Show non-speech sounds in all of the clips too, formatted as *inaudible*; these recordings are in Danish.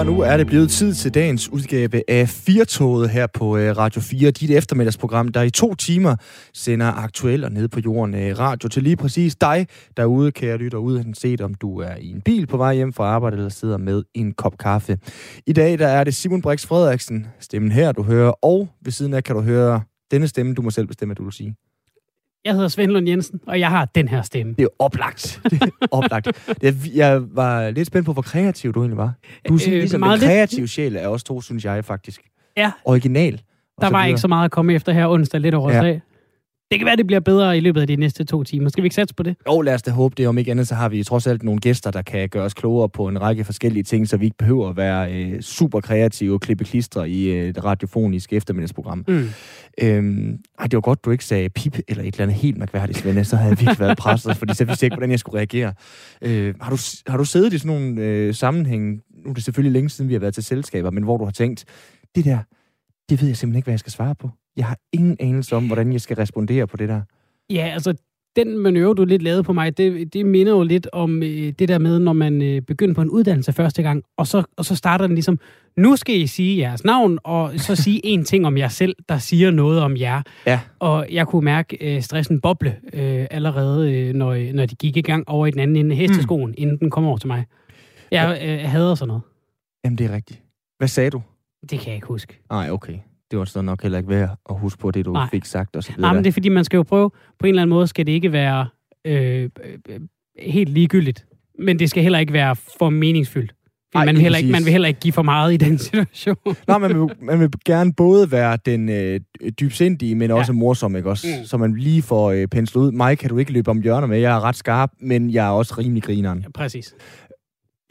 og nu er det blevet tid til dagens udgave af Firtoget her på øh, Radio 4. Dit eftermiddagsprogram, der i to timer sender aktuel og ned på jorden øh, radio til lige præcis dig derude, kære lytter, uanset om du er i en bil på vej hjem fra arbejde eller sidder med en kop kaffe. I dag der er det Simon Brix Frederiksen, stemmen her du hører, og ved siden af kan du høre denne stemme, du må selv bestemme, at du vil sige. Jeg hedder Svend Lund Jensen, og jeg har den her stemme. Det er oplagt. Det er oplagt. *laughs* Jeg, jeg var lidt spændt på, hvor kreativ du egentlig var. Du er sådan, øh, ligesom en kreativ lidt... sjæl af os to, synes jeg faktisk. Ja. Original. Der var ikke så meget at komme efter her onsdag, lidt over ja. Det kan være, det bliver bedre i løbet af de næste to timer. Skal vi ikke satse på det? Jo, lad os da håbe det. Om ikke andet, så har vi trods alt nogle gæster, der kan gøre os klogere på en række forskellige ting, så vi ikke behøver at være øh, super kreative og klippe klistre i øh, et radiofonisk eftermiddagsprogram. Mm. Øhm, ej, det var godt, du ikke sagde pip eller et eller andet helt mærkværdigt, Svende. Så havde jeg virkelig været presset, fordi så vidste jeg ikke, hvordan jeg skulle reagere. Øh, har, du, har du siddet i sådan nogle øh, sammenhæng, nu er det selvfølgelig længe siden, vi har været til selskaber, men hvor du har tænkt, det der, det ved jeg simpelthen ikke, hvad jeg skal svare på. Jeg har ingen anelse om, hvordan jeg skal respondere på det der. Ja, altså den manøvre, du lidt lavede på mig, det, det minder jo lidt om øh, det der med, når man øh, begynder på en uddannelse første gang, og så, og så starter den ligesom, nu skal I sige jeres navn, og så sige *laughs* en ting om jer selv, der siger noget om jer. Ja. Og jeg kunne mærke øh, stressen boble øh, allerede, øh, når, når de gik i gang over i den anden ende af hesteskoen, mm. inden den kom over til mig. Jeg øh, hader sådan noget. Jamen, det er rigtigt. Hvad sagde du? Det kan jeg ikke huske. Nej, okay det var så nok heller ikke værd at huske på det, du Nej. fik sagt. Og så Nej, men det er fordi, man skal jo prøve, på en eller anden måde skal det ikke være øh, øh, helt ligegyldigt, men det skal heller ikke være for meningsfyldt. Ej, man, vil heller ikke, man vil heller ikke give for meget i den *laughs* situation. Nej, man vil, man vil gerne både være den øh, dybsindige, men ja. også morsom, ikke også? Mm. Så man lige får øh, penslet ud. Mig kan du ikke løbe om hjørner med. Jeg er ret skarp, men jeg er også rimelig grineren. Ja, præcis.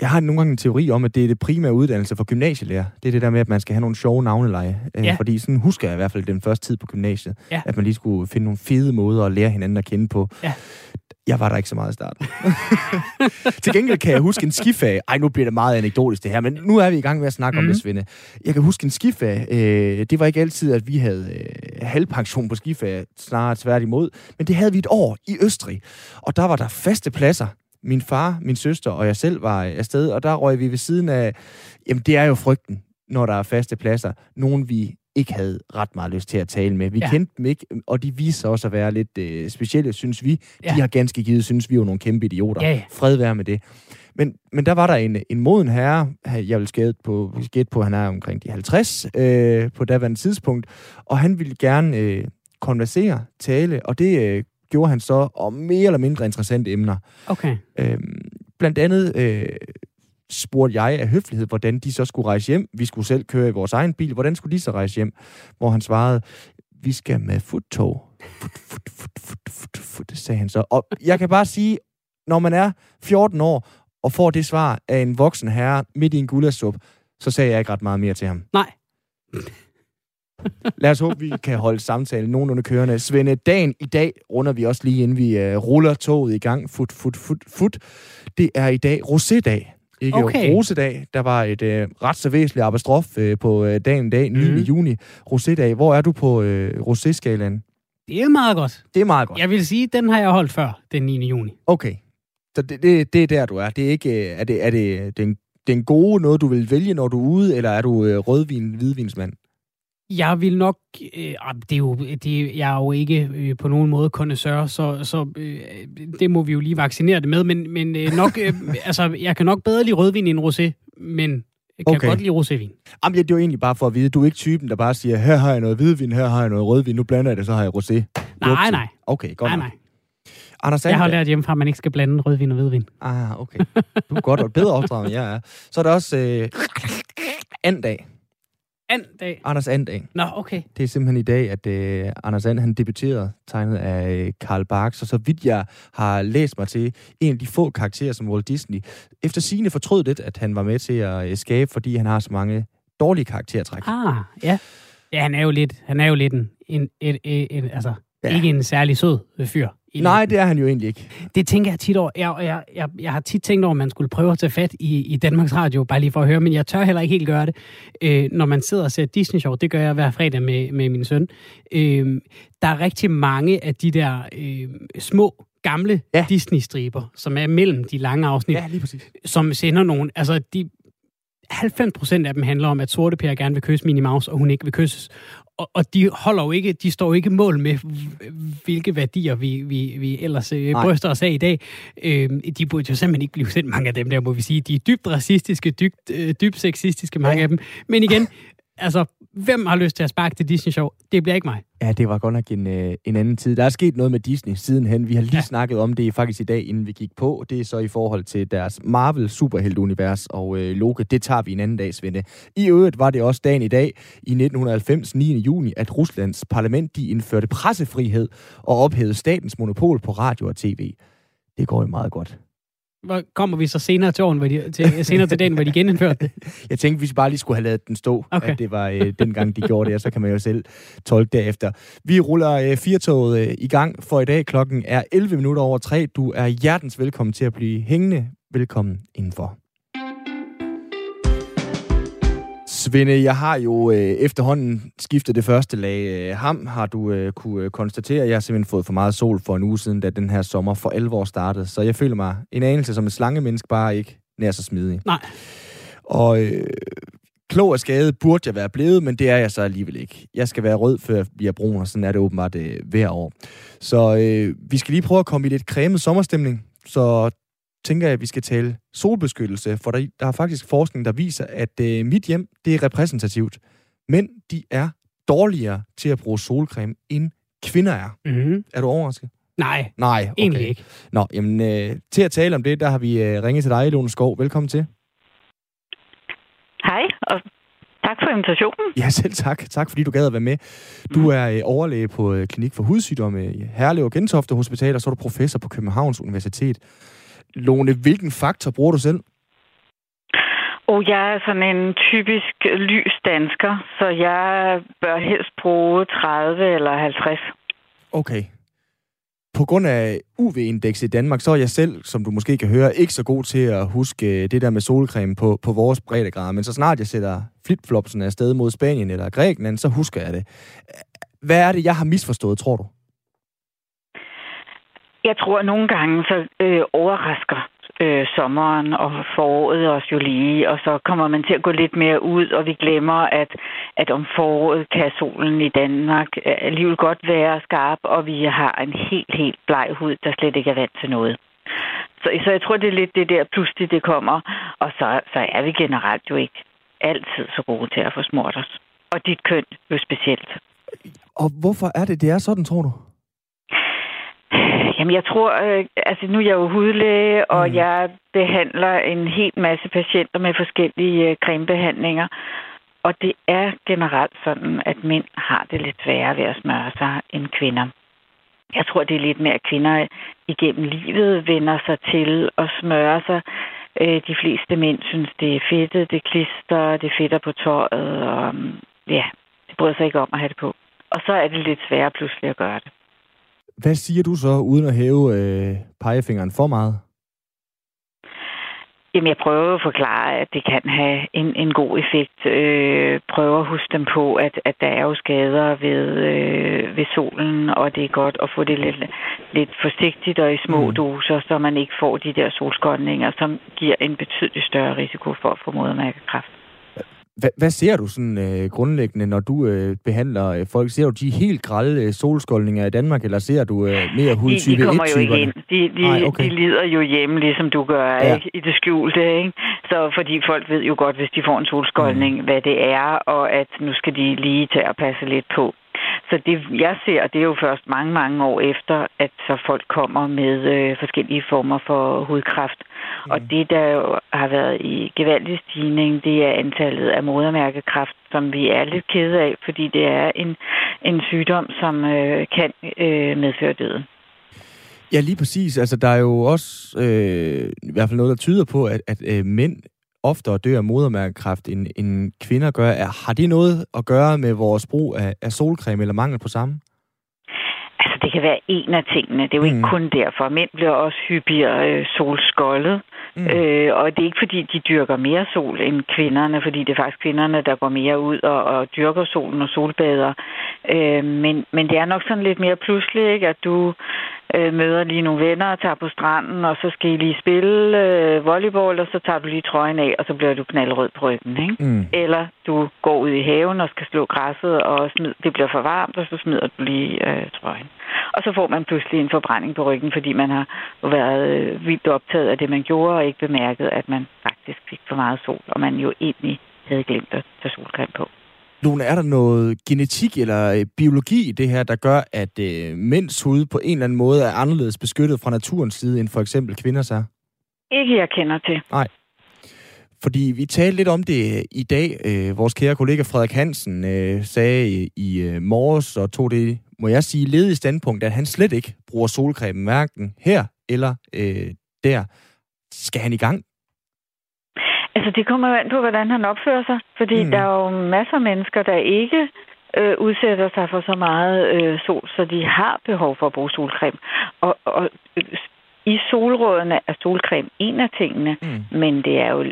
Jeg har nogle gange en teori om, at det er det primære uddannelse for gymnasielærer. Det er det der med, at man skal have nogle sjove navneleje. Øh, ja. Fordi sådan husker jeg i hvert fald den første tid på gymnasiet, ja. at man lige skulle finde nogle fede måder at lære hinanden at kende på. Ja. Jeg var der ikke så meget i starten. *laughs* Til gengæld kan jeg huske en skifag. Ej, nu bliver det meget anekdotisk det her, men nu er vi i gang med at snakke mm. om det, mhm. Svende. Jeg kan huske en skifag. Øh, det var ikke altid, at vi havde øh, halvpension på skifag, snarere tværtimod. Men det havde vi et år i Østrig. Og der var der faste pladser min far, min søster og jeg selv var afsted, og der røg vi ved siden af, jamen det er jo frygten, når der er faste pladser. Nogen vi ikke havde ret meget lyst til at tale med. Vi ja. kendte dem ikke, og de viser også at være lidt øh, specielle, synes vi. Ja. De har ganske givet, synes vi jo nogle kæmpe idioter. Ja, ja. Fred være med det. Men, men der var der en, en moden herre, jeg vil skæde på, skæde på, han er omkring de 50 øh, på daværende tidspunkt, og han ville gerne øh, konversere, tale, og det øh, gjorde han så om mere eller mindre interessante emner. Okay. Øhm, blandt andet øh, spurgte jeg af høflighed, hvordan de så skulle rejse hjem. Vi skulle selv køre i vores egen bil. Hvordan skulle de så rejse hjem? Hvor han svarede, vi skal med futtog. Fut, fut, fut, fut, fut, fut, sagde han så. Og jeg kan bare sige, når man er 14 år og får det svar af en voksen herre midt i en guldasup, så sagde jeg ikke ret meget mere til ham. Nej. Lad os håbe, vi kan holde samtalen nogenlunde kørende. Svende, dagen i dag runder vi også lige, inden vi uh, ruller toget i gang. Fut, fut, fut, fut. Det er i dag rosé-dag. Ikke okay. rosedag. Der var et uh, ret så væsentligt apostrof uh, på uh, dagen i dag, 9. Mm. juni. Rosé-dag. Hvor er du på uh, rosé-skalaen? Det er meget godt. Det er meget godt. Jeg vil sige, den har jeg holdt før, den 9. juni. Okay. Så det, det, det er der, du er. Det er ikke, er det, er det den, den gode noget, du vil vælge, når du er ude, eller er du uh, rødvin, hvidvinsmand? Jeg vil nok... Øh, ah, det er jo, det, jeg er jo ikke øh, på nogen måde kondensør, så, så øh, det må vi jo lige vaccinere det med. Men, men øh, nok, øh, *laughs* altså, jeg kan nok bedre lide rødvin end rosé, men jeg kan okay. godt lide rosévin. Jamen, ja, det er jo egentlig bare for at vide, du er ikke typen, der bare siger, her har jeg noget hvidvin, her har jeg noget rødvin, nu blander jeg det, så har jeg rosé. Nej, nej. Okay, godt. Nej, nej. Anders jeg har lært hjemmefra, at man ikke skal blande rødvin og hvidvin. Ah, okay. Du er godt og bedre opdraget, end jeg er. Så er der også øh, *laughs* andag. Andag? Anders Andag. Nå, okay. Det er simpelthen i dag, at uh, Anders And, han debuterede tegnet af uh, Karl Barks, og så vidt jeg har læst mig til, en af de få karakterer som Walt Disney, efter sine fortrød lidt, at han var med til at uh, skabe, fordi han har så mange dårlige karaktertræk. Ah, ja. Ja, han er jo lidt, han er jo lidt en, en, en, en, en altså, ja. ikke en særlig sød fyr. Nej, det er han jo egentlig ikke. Det tænker jeg tit over. Jeg, jeg, jeg, jeg har tit tænkt over, at man skulle prøve at tage fat i, i Danmarks Radio, bare lige for at høre, men jeg tør heller ikke helt gøre det. Øh, når man sidder og ser Disney-show, det gør jeg hver fredag med, med min søn, øh, der er rigtig mange af de der øh, små gamle ja. Disney-striber, som er mellem de lange afsnit, ja, lige præcis. som sender nogen, altså de, 90 procent af dem handler om, at sorte Per gerne vil kysse Minnie Mouse, og hun ikke vil kysses. Og, og de holder jo ikke, de står jo ikke mål med, hvilke værdier vi, vi, vi ellers øh, bryster os af i dag. Øh, de burde jo simpelthen ikke blive sendt, mange af dem der, må vi sige. De er dybt racistiske, dybt, øh, dybt sexistiske, mange ja. af dem. Men igen, altså, hvem har lyst til at sparke til Disney Show? Det bliver ikke mig. Ja, det var godt nok en, øh, en anden tid. Der er sket noget med Disney sidenhen. Vi har lige ja. snakket om det faktisk i dag, inden vi gik på. Det er så i forhold til deres Marvel Superhelt-univers, og øh, Loke, det tager vi en anden dag, Svende. I øvrigt var det også dagen i dag, i 1990, 9. juni, at Ruslands parlament de indførte pressefrihed og ophævede statens monopol på radio og tv. Det går jo meget godt hvor kommer vi så senere til, åren, hvor de, til, senere til den, hvor de genindførte det? *laughs* Jeg tænkte, vi bare lige skulle have lavet den stå, okay. at det var øh, den gang, de gjorde det, og så kan man jo selv tolke derefter. Vi ruller øh, firtoget øh, i gang for i dag. Klokken er 11 minutter over 3. Du er hjertens velkommen til at blive hængende. Velkommen indenfor. Svende, jeg har jo øh, efterhånden skiftet det første lag. Øh, ham har du øh, kunne øh, konstatere. Jeg har simpelthen fået for meget sol for en uge siden, da den her sommer for alvor startede. Så jeg føler mig en anelse som et slangemenneske, bare ikke nær så smidig. Nej. Og øh, klog af skade burde jeg være blevet, men det er jeg så alligevel ikke. Jeg skal være rød, før jeg bliver brun, og sådan er det åbenbart øh, hver år. Så øh, vi skal lige prøve at komme i lidt cremet sommerstemning. Så tænker jeg, at vi skal tale solbeskyttelse, for der, der er faktisk forskning, der viser, at øh, mit hjem, det er repræsentativt. Men de er dårligere til at bruge solcreme, end kvinder er. Mm-hmm. Er du overrasket? Nej, Nej okay. egentlig ikke. Nå, jamen, øh, til at tale om det, der har vi øh, ringet til dig, Lone Skov. Velkommen til. Hej, og tak for invitationen. Ja, selv tak. Tak fordi du gad at være med. Du mhm. er øh, overlæge på øh, Klinik for Hudsygdomme i Herlev og Gentofte Hospital, og så er du professor på Københavns Universitet. Lone, hvilken faktor bruger du selv? Og jeg er sådan en typisk lys dansker, så jeg bør helst bruge 30 eller 50. Okay. På grund af UV-indeks i Danmark, så er jeg selv, som du måske kan høre, ikke så god til at huske det der med solcreme på, på vores breddegrad. Men så snart jeg sætter flipflopsen afsted mod Spanien eller Grækenland, så husker jeg det. Hvad er det, jeg har misforstået, tror du? Jeg tror, at nogle gange så øh, overrasker øh, sommeren og foråret os jo lige, og så kommer man til at gå lidt mere ud, og vi glemmer, at, at om foråret kan solen i Danmark øh, alligevel godt være skarp, og vi har en helt, helt bleg hud, der slet ikke er vant til noget. Så, så jeg tror, det er lidt det der pludselig, det kommer, og så, så er vi generelt jo ikke altid så gode til at få smurt os. Og dit køn jo specielt. Og hvorfor er det, det er sådan, tror du? *sighs* Jamen, jeg tror, øh, altså nu er jeg jo hudlæge, og mm. jeg behandler en helt masse patienter med forskellige øh, cremebehandlinger. Og det er generelt sådan, at mænd har det lidt sværere ved at smøre sig end kvinder. Jeg tror, det er lidt mere, at kvinder igennem livet vender sig til at smøre sig. Øh, de fleste mænd synes, det er fedtet, det klister, det fedter på tøjet, og ja, de bryder sig ikke om at have det på. Og så er det lidt sværere pludselig at gøre det. Hvad siger du så, uden at hæve øh, pegefingeren for meget? Jamen, jeg prøver at forklare, at det kan have en, en god effekt. Øh, prøver at huske dem på, at, at der er jo skader ved, øh, ved solen, og det er godt at få det lidt, lidt forsigtigt og i små mm. doser, så man ikke får de der solskoldninger, som giver en betydelig større risiko for at få modermærkekræft. Hvad, hvad ser du sådan øh, grundlæggende, når du øh, behandler øh, folk? Ser du de helt grælde øh, solskoldninger i Danmark, eller ser du øh, mere hudtype 1 De, de kommer jo igen. De, de, Ej, okay. de lider jo hjemme, ligesom du gør, ja. ikke? i det skjulte. Ikke? Så fordi folk ved jo godt, hvis de får en solskoldning, mm. hvad det er, og at nu skal de lige til at passe lidt på. Så det, jeg ser, det er jo først mange, mange år efter, at så folk kommer med øh, forskellige former for hudkræft. Mm. Og det, der jo har været i gevaldig stigning, det er antallet af modermærkekræft, som vi er lidt kede af, fordi det er en, en sygdom, som øh, kan øh, medføre døden. Ja, lige præcis. Altså, der er jo også øh, i hvert fald noget, der tyder på, at, at øh, mænd oftere dør af modermærkekræft, end, end kvinder gør. Er, har det noget at gøre med vores brug af, af solcreme eller mangel på samme? Altså, det kan være en af tingene. Det er jo mm. ikke kun derfor. Mænd bliver også hyppigere øh, solskoldet. Mm. Øh, og det er ikke, fordi de dyrker mere sol end kvinderne, fordi det er faktisk kvinderne, der går mere ud og, og dyrker solen og solbader. Øh, men, men det er nok sådan lidt mere pludseligt, ikke? at du øh, møder lige nogle venner og tager på stranden, og så skal I lige spille øh, volleyball, og så tager du lige trøjen af, og så bliver du knaldrød på ryggen. Ikke? Mm. Eller du går ud i haven og skal slå græsset, og smid, det bliver for varmt, og så smider du lige øh, trøjen. Og så får man pludselig en forbrænding på ryggen, fordi man har været øh, vildt optaget af det, man gjorde, og ikke bemærket, at man faktisk fik for meget sol, og man jo egentlig havde glemt at tage solcreme på. Lone, er der noget genetik eller øh, biologi i det her, der gør, at øh, mænds hud på en eller anden måde er anderledes beskyttet fra naturens side, end for eksempel kvinders er? Ikke, jeg kender til. Nej. Fordi vi talte lidt om det øh, i dag. Øh, vores kære kollega Frederik Hansen øh, sagde i, i øh, morges og tog det, må jeg sige, ledige standpunkt, at han slet ikke bruger solcreme, hverken her eller øh, der. Skal han i gang Altså, det kommer jo an på, hvordan han opfører sig. Fordi mm. der er jo masser af mennesker, der ikke øh, udsætter sig for så meget øh, sol, så de har behov for at bruge solcreme. Og, og i solrådene er solcreme en af tingene, mm. men det er jo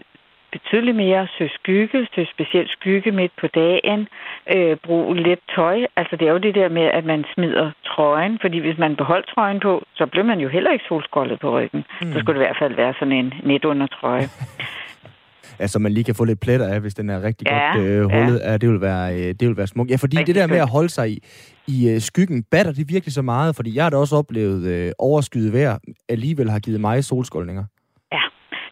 betydeligt mere søge skygge, søge specielt skygge midt på dagen, øh, brug lidt tøj. Altså det er jo det der med, at man smider trøjen, fordi hvis man beholder trøjen på, så bliver man jo heller ikke solskoldet på ryggen. Mm. Så skulle det i hvert fald være sådan en net under trøje. *laughs* altså man lige kan få lidt pletter af, hvis den er rigtig ja, godt øh, hullet. Ja. Ja, det vil være, øh, det vil være smukt. Ja, fordi rigtig det der med at holde sig i, i øh, skyggen, batter det virkelig så meget? Fordi jeg har da også oplevet øh, overskyet vejr, alligevel har givet mig solskoldninger. Ja,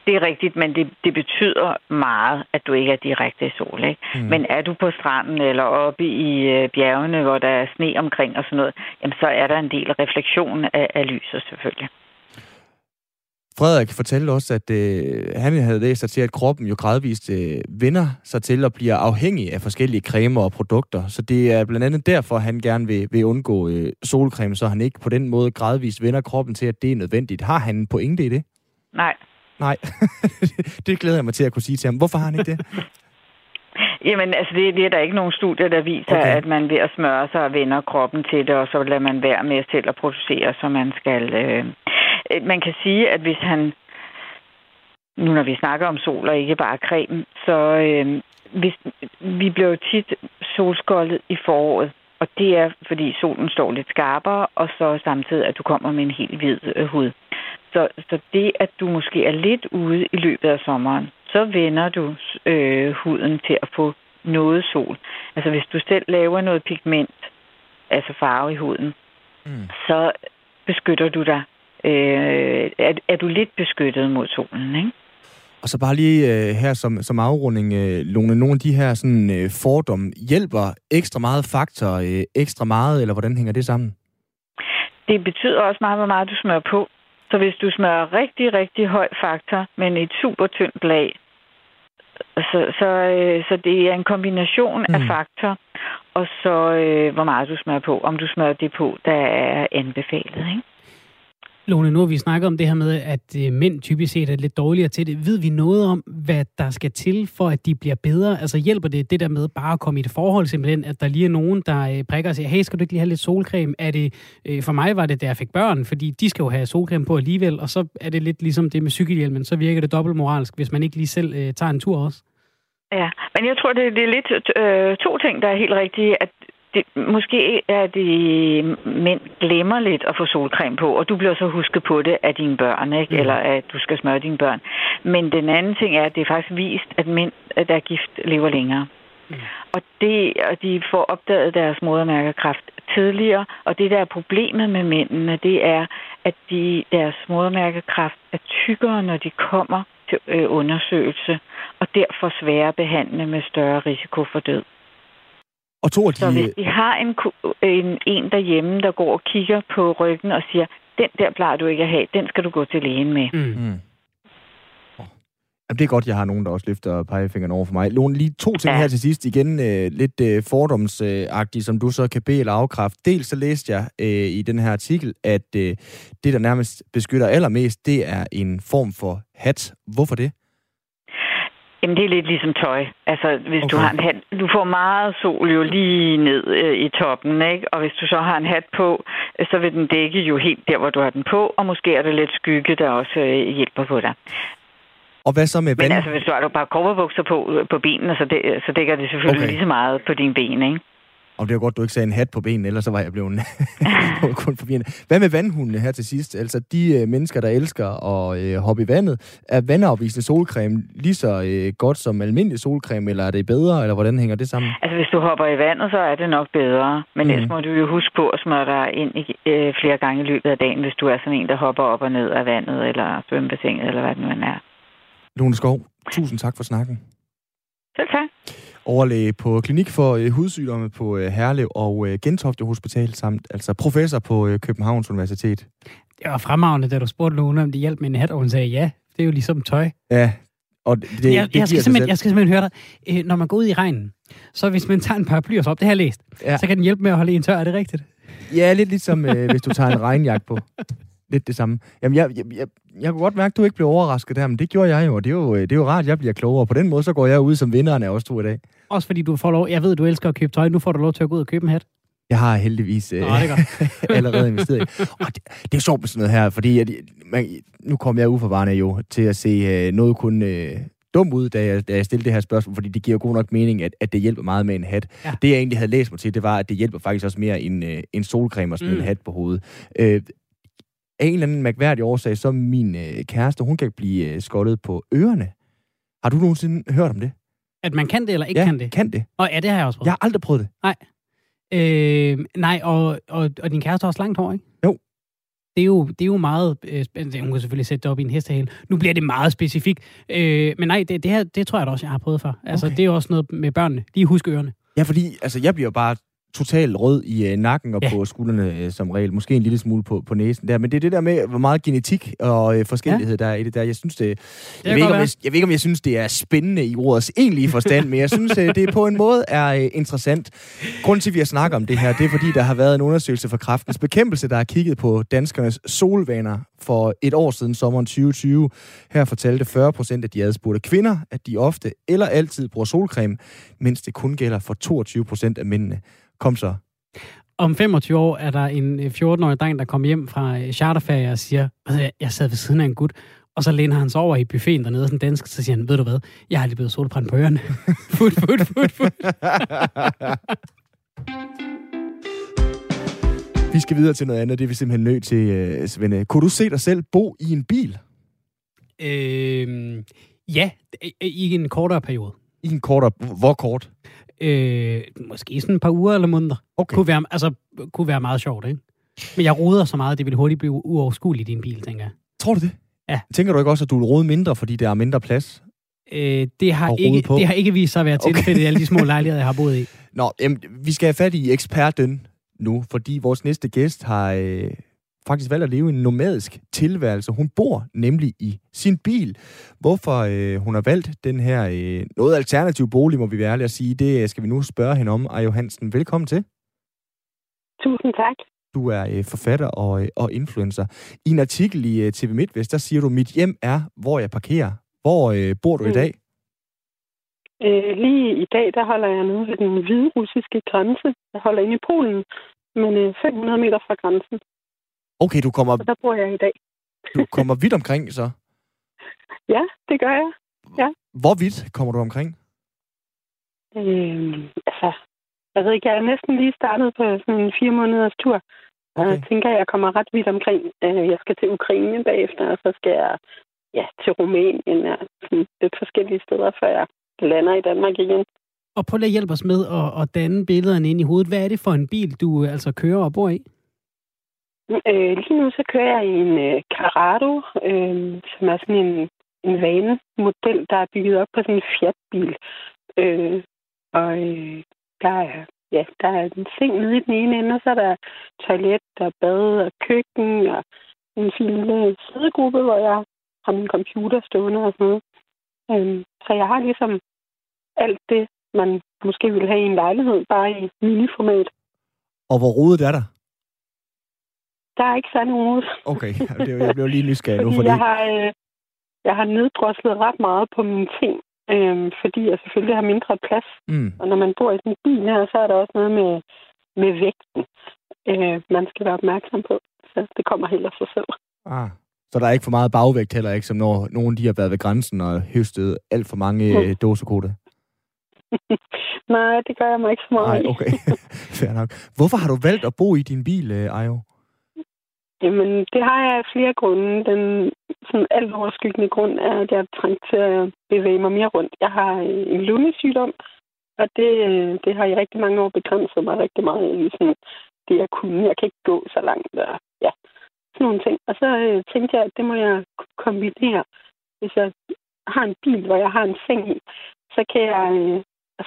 det er rigtigt, men det, det betyder meget, at du ikke er direkte i sol. Ikke? Mm. Men er du på stranden eller oppe i øh, bjergene, hvor der er sne omkring og sådan noget, jamen, så er der en del refleksion af, af lyset selvfølgelig. Frederik fortalte også, at øh, han havde læst sig til, at kroppen jo gradvist øh, vender sig til at blive afhængig af forskellige cremer og produkter. Så det er blandt andet derfor, han gerne vil, vil undgå øh, solcreme, så han ikke på den måde gradvist vender kroppen til, at det er nødvendigt. Har han en pointe i det? Nej. Nej, *laughs* det glæder jeg mig til at kunne sige til ham. Hvorfor har han ikke det? *laughs* Jamen, altså det, det er der ikke nogen studier, der viser, okay. at man ved at smøre sig og vender kroppen til det, og så lader man være med selv at producere, så man skal... Øh, man kan sige, at hvis han, nu når vi snakker om sol og ikke bare creme, så øh, hvis, vi bliver jo tit solskoldet i foråret. Og det er, fordi solen står lidt skarpere, og så samtidig, at du kommer med en helt hvid øh, hud. Så, så det, at du måske er lidt ude i løbet af sommeren, så vender du øh, huden til at få noget sol. Altså hvis du selv laver noget pigment, altså farve i huden, mm. så beskytter du dig øh, er, er du lidt beskyttet mod solen, ikke? Og så bare lige øh, her som, som afrunding, øh, Lone, nogle af de her sådan, øh, fordomme, hjælper ekstra meget faktor øh, ekstra meget, eller hvordan hænger det sammen? Det betyder også meget, hvor meget du smører på. Så hvis du smører rigtig, rigtig høj faktor, men et super tyndt lag, så, så, øh, så det er en kombination mm. af faktor, og så øh, hvor meget du smører på. Om du smører det på, der er anbefalet, ikke? Lone, nu har vi snakket om det her med, at øh, mænd typisk set er lidt dårligere til det. Ved vi noget om, hvad der skal til, for at de bliver bedre? Altså hjælper det det der med bare at komme i et forhold, simpelthen, at der lige er nogen, der øh, prikker og siger, hey, skal du ikke lige have lidt solcreme? Er det, øh, for mig var det, da jeg fik børn, fordi de skal jo have solcreme på alligevel, og så er det lidt ligesom det med cykelhjelmen, så virker det dobbelt moralsk, hvis man ikke lige selv øh, tager en tur også. Ja, men jeg tror, det, det er lidt øh, to ting, der er helt rigtige. At det, måske er det mænd glemmer lidt at få solcreme på, og du bliver så husket på det af dine børn, ikke? Mm. eller at du skal smøre dine børn. Men den anden ting er, at det er faktisk vist, at mænd, der er gift, lever længere. Mm. Og, det, og de får opdaget deres modermærkekræft tidligere, og det der er problemet med mændene, det er, at de, deres modermærkekræft er tykkere, når de kommer til øh, undersøgelse, og derfor sværere behandle med større risiko for død. Og to af de... Så hvis de har en, en, en derhjemme, der går og kigger på ryggen og siger, den der plejer du ikke at have, den skal du gå til lægen med. Mm. Mm. Jamen, det er godt, jeg har nogen, der også løfter pegefingeren over for mig. Lone, lige to ting ja. her til sidst. Igen øh, lidt øh, fordomsagtigt, som du så kan bede eller afkræfte. Dels så læste jeg øh, i den her artikel, at øh, det, der nærmest beskytter allermest, det er en form for hat. Hvorfor det? Jamen, det er lidt ligesom tøj. Altså, hvis okay. du har en hat... Du får meget sol jo lige ned øh, i toppen, ikke? Og hvis du så har en hat på, øh, så vil den dække jo helt der, hvor du har den på, og måske er der lidt skygge, der også øh, hjælper på dig. Og hvad så med vand? Men altså, hvis du har bare korperbukser på, øh, på benene, så, det, så dækker det selvfølgelig okay. lige så meget på dine ben, ikke? Og det var godt, du ikke sagde en hat på benen, ellers så var jeg blevet *laughs* kun forvirrende. Hvad med vandhundene her til sidst? Altså, de øh, mennesker, der elsker at øh, hoppe i vandet, er vandafvisende solcreme lige så øh, godt som almindelig solcreme, eller er det bedre, eller hvordan hænger det sammen? Altså, hvis du hopper i vandet, så er det nok bedre. Men mm. ellers må du jo huske på at smøre dig ind i, øh, flere gange i løbet af dagen, hvis du er sådan en, der hopper op og ned af vandet, eller svømmebassinet, eller hvad det nu er. Lone Skov, tusind tak for snakken. Selv tak. Overlæge på Klinik for øh, Hudsygdomme på øh, Herlev og øh, Gentofte Hospital, samt altså professor på øh, Københavns Universitet. Det var fremragende, da du spurgte Lone, om det hjalp med en hat, og hun sagde ja. Det er jo ligesom tøj. Ja, og det, det, jeg, det jeg, skal simpelthen, jeg skal simpelthen høre dig. Øh, når man går ud i regnen, så hvis man tager en paraply og så op, det har jeg læst, ja. så kan den hjælpe med at holde en tør. Er det rigtigt? Ja, lidt ligesom øh, hvis du tager en regnjakke på lidt det samme. Jamen, jeg, jeg, jeg, jeg kunne godt mærke, at du ikke blev overrasket der, men det gjorde jeg jo, og det er jo, det er jo rart, at jeg bliver klogere. På den måde, så går jeg ud som vinderen af os to i dag. Også fordi du får lov, jeg ved, du elsker at købe tøj, nu får du lov til at gå ud og købe en hat. Jeg har heldigvis øh, Nå, det *laughs* allerede investeret i. Og det, det er sjovt med sådan noget her, fordi jeg, man, nu kom jeg uforvarende jo til at se øh, noget kun øh, dum ud, da jeg, da jeg stillede det her spørgsmål, fordi det giver god nok mening, at, at det hjælper meget med en hat. Ja. Det, jeg egentlig havde læst mig til, det var, at det hjælper faktisk også mere end øh, en solcreme at smide mm. en hat på hovedet. Øh, af en eller anden mærkværdig årsag, så min øh, kæreste, hun kan blive øh, skoldet på ørerne. Har du nogensinde hørt om det? At man kan det, eller ikke ja, kan det? kan det. Og ja, det har jeg også prøvet. Jeg har aldrig prøvet det. Nej. Øh, nej, og, og, og din kæreste har også langt hår, ikke? Jo. Det er jo, det er jo meget øh, spændende. Hun kan selvfølgelig sætte det op i en hestehale. Nu bliver det meget specifikt. Øh, men nej, det, det, her, det tror jeg da også, jeg har prøvet før. Altså, okay. det er også noget med børnene. De husker ørerne. Ja, fordi altså, jeg bliver bare totalt rød i øh, nakken og ja. på skuldrene øh, som regel. Måske en lille smule på, på næsen der. Men det er det der med, hvor meget genetik og øh, forskellighed ja. der er i det der. Jeg synes det... Jeg, det ved ikke, om jeg, jeg ved ikke, om jeg synes, det er spændende i ordets egentlige forstand, men jeg synes, øh, det på en måde er øh, interessant. Grunden til, at vi har snakket om det her, det er, fordi der har været en undersøgelse for kraftens bekæmpelse, der har kigget på danskernes solvaner for et år siden, sommeren 2020. Her fortalte 40 procent af de adspurgte kvinder, at de ofte eller altid bruger solcreme, mens det kun gælder for 22 procent af mændene. Kom så. Om 25 år er der en 14-årig øh, dreng, der kommer hjem fra øh, charterferie og siger, jeg sad ved siden af en gut, og så læner han sig over i buffeten dernede, sådan dansk, så siger han, ved du hvad, jeg har lige blevet solbrændt på ørerne. *laughs* fut, fut, fut, fut. *laughs* Vi skal videre til noget andet, det er vi simpelthen nødt til, uh, Svende. Kunne du se dig selv bo i en bil? Øh, ja, i en kortere periode. I en kortere... Hvor kort? Øh, måske sådan et par uger eller måneder. Okay. Kunne være, altså, kunne være meget sjovt, ikke? Men jeg roder så meget, at det vil hurtigt blive uoverskueligt i din bil, tænker jeg. Tror du det? Ja. Tænker du ikke også, at du vil rode mindre, fordi der er mindre plads? Øh, det, har ikke, på? det har ikke vist sig at være tilfældet i alle de små *laughs* lejligheder, jeg har boet i. Nå, jamen, vi skal have fat i eksperten nu, fordi vores næste gæst har øh, faktisk valgt at leve en nomadisk tilværelse. Hun bor nemlig i sin bil. Hvorfor øh, hun har valgt den her øh, noget alternativ bolig, må vi være ærlige at sige, det skal vi nu spørge hende om. Ajo Hansen, velkommen til. Tusind tak. Du er øh, forfatter og, øh, og influencer. I en artikel i øh, TV MidtVest, der siger du, mit hjem er, hvor jeg parkerer. Hvor øh, bor du mm. i dag? Øh, lige i dag, der holder jeg nede ved den hvide russiske grænse. Jeg holder inde i Polen, men øh, 500 meter fra grænsen. Okay, du kommer... Så der bor jeg i dag. du kommer vidt omkring, så? *laughs* Ja, det gør jeg. Ja. Hvor vidt kommer du omkring? Øhm, altså, jeg ved ikke, jeg er næsten lige startet på sådan en fire måneders tur. Okay. jeg tænker, jeg kommer ret vidt omkring. Øh, jeg skal til Ukraine bagefter, og så skal jeg ja, til Rumænien og sådan lidt forskellige steder, før jeg lander i Danmark igen. Og prøv at hjælpe os med at, at danne billederne ind i hovedet. Hvad er det for en bil, du altså kører og bor i? Øh, lige nu så kører jeg i en øh, Carrado, øh, som er sådan en, en vanemodel, der er bygget op på sådan en Fiat-bil. Øh, og øh, der er ja, der er en seng nede i den ene ende, og så er der toilet og bad og køkken og en fin lille sidegruppe, hvor jeg har min computer stående og sådan noget. Øh, så jeg har ligesom alt det, man måske ville have i en lejlighed, bare i miniformat. Og hvor rodet er der? Der er ikke særlig rodet. Okay, jeg blev lige nysgerrig nu. Fordi... Jeg, har, øh, jeg har neddroslet ret meget på mine ting, øh, fordi jeg selvfølgelig har mindre plads. Mm. Og når man bor i sådan en bil her, så er der også noget med, med vægten, øh, man skal være opmærksom på. Så det kommer helt af sig selv. Ah. Så der er ikke for meget bagvægt heller, ikke? Som når nogen de har været ved grænsen og høstet alt for mange mm. dåsekode? *laughs* Nej, det gør jeg mig ikke så meget Nej, okay. *laughs* Fair nok. Hvorfor har du valgt at bo i din bil, Ajo? Jamen, det har jeg af flere grunde. Den sådan alt overskyggende grund er, at jeg er trængt til at bevæge mig mere rundt. Jeg har en lungesygdom, og det, det har i rigtig mange år begrænset mig rigtig meget i sådan det, jeg kunne. Jeg kan ikke gå så langt. Og, ja, sådan nogle ting. Og så øh, tænkte jeg, at det må jeg kombinere. Hvis jeg har en bil, hvor jeg har en seng i, så kan jeg, øh,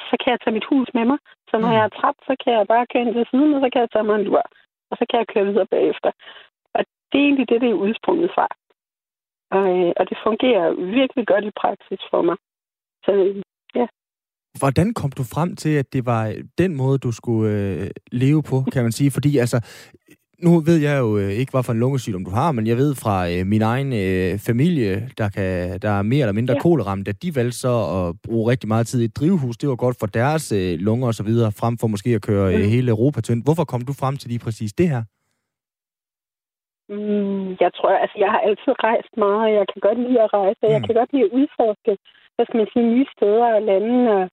så kan jeg tage mit hus med mig. Så når mm. jeg er træt, så kan jeg bare køre ind til siden, og så kan jeg tage mig en lur. Og så kan jeg køre videre bagefter. Det er egentlig det, det er udsprunget fra. Og, øh, og det fungerer virkelig godt i praksis for mig. Så ja. Hvordan kom du frem til, at det var den måde, du skulle øh, leve på, kan man sige? Fordi altså, nu ved jeg jo øh, ikke, hvad for en lungesygdom du har, men jeg ved fra øh, min egen øh, familie, der, kan, der er mere eller mindre ja. koleramt, at de valgte så at bruge rigtig meget tid i et drivhus. Det var godt for deres øh, lunger og så videre, frem for måske at køre øh, mm. hele Europa tyndt. Hvorfor kom du frem til lige præcis det her? Mm, jeg tror, altså jeg har altid rejst meget, og jeg kan godt lide at rejse, mm. jeg kan godt lide at udforske, hvad skal man sige, nye steder og lande og,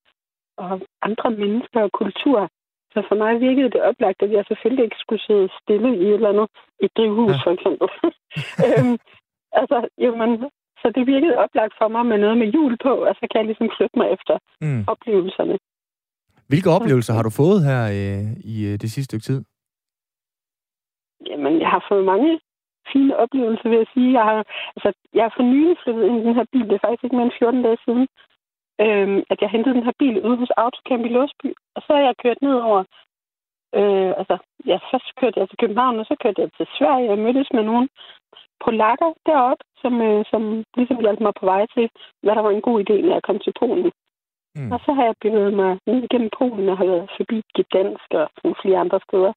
og andre mennesker og kulturer. Så for mig virkede det oplagt, at jeg selvfølgelig ikke skulle sidde stille i et eller andet et drivhus, ja. for eksempel. *laughs* øhm, altså, jo, man, så det virkede oplagt for mig med noget med jul på, og så kan jeg ligesom flytte mig efter mm. oplevelserne. Hvilke oplevelser har du fået her øh, i øh, det sidste stykke tid? Jamen, jeg har fået mange fine oplevelser, vil jeg sige. Jeg har, altså, jeg har for nylig flyttet ind i den her bil. Det er faktisk ikke mere end 14 dage siden øh, at jeg hentede den her bil ude hos Autocamp i Låsby. Og så er jeg kørt ned over... Øh, altså, ja, først kørte jeg til København, og så kørte jeg til Sverige og mødtes med nogle polakker deroppe, som, øh, som ligesom hjalp mig på vej til, hvad der var en god idé, når jeg kom til Polen. Mm. Og så har jeg bevæget mig ned igennem Polen og har været forbi Gdansk og sådan flere andre steder.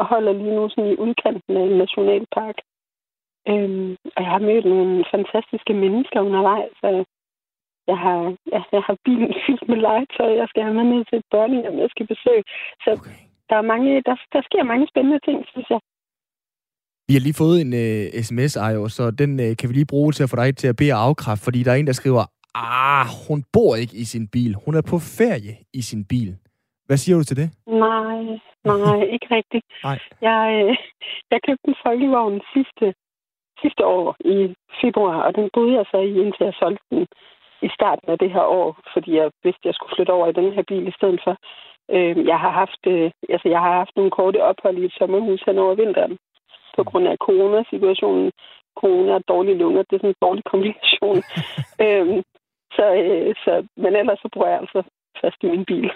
Og holder lige nu sådan i udkanten af en nationalpark. Øhm, og jeg har mødt nogle fantastiske mennesker undervejs. Så jeg har, ja, jeg har bilen *laughs* fyldt med legetøj. Jeg skal have med ned til et børnehjem, jeg skal besøge. Så okay. der, er mange, der, der sker mange spændende ting, synes jeg. Vi har lige fået en uh, sms, Ajo, så den uh, kan vi lige bruge til at få dig til at bede afkræfte, fordi der er en, der skriver, ah, hun bor ikke i sin bil. Hun er på ferie i sin bil. Hvad siger du til det? Nej, nej, ikke rigtigt. Nej. Jeg, øh, jeg købte en folkevogn sidste, sidste år i februar, og den boede jeg så i, indtil jeg solgte den i starten af det her år, fordi jeg vidste, at jeg skulle flytte over i den her bil i stedet for. Øh, jeg har haft, øh, altså jeg har haft nogle korte ophold i et sommerhus hen over vinteren på grund af coronasituationen. Corona og dårlige lunger, det er sådan en dårlig kombination. *laughs* øh, så, øh, så, men ellers så bruger jeg altså fast i min bil.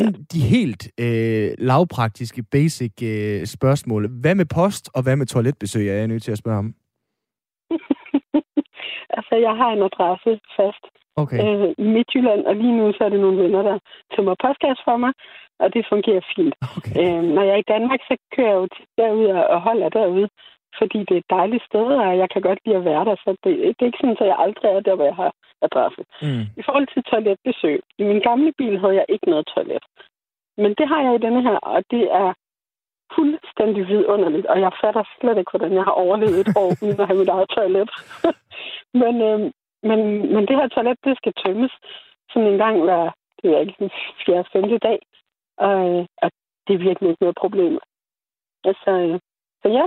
Ja. De helt øh, lavpraktiske, basic øh, spørgsmål. Hvad med post, og hvad med toiletbesøg, er jeg nødt til at spørge om? *laughs* Altså, jeg har en adresse fast okay. øh, i Midtjylland, og lige nu så er det nogle venner, der tømmer postkasse for mig, og det fungerer fint. Okay. Øh, når jeg er i Danmark, så kører jeg jo derud og holder derude, fordi det er et dejligt sted, og jeg kan godt lide at være der, så det, det er ikke sådan, at jeg aldrig er der, hvor jeg har adresse. Mm. I forhold til toiletbesøg, i min gamle bil havde jeg ikke noget toilet. Men det har jeg i denne her, og det er fuldstændig vidunderligt, og jeg fatter slet ikke, hvordan jeg har overlevet et år uden at have mit eget toilet. *laughs* men, øh, men, men det her toilet, det skal tømmes sådan en gang hver, det er ikke, fjerde, femte dag. Og, og det er virkelig ikke noget problem. Altså, øh, så ja.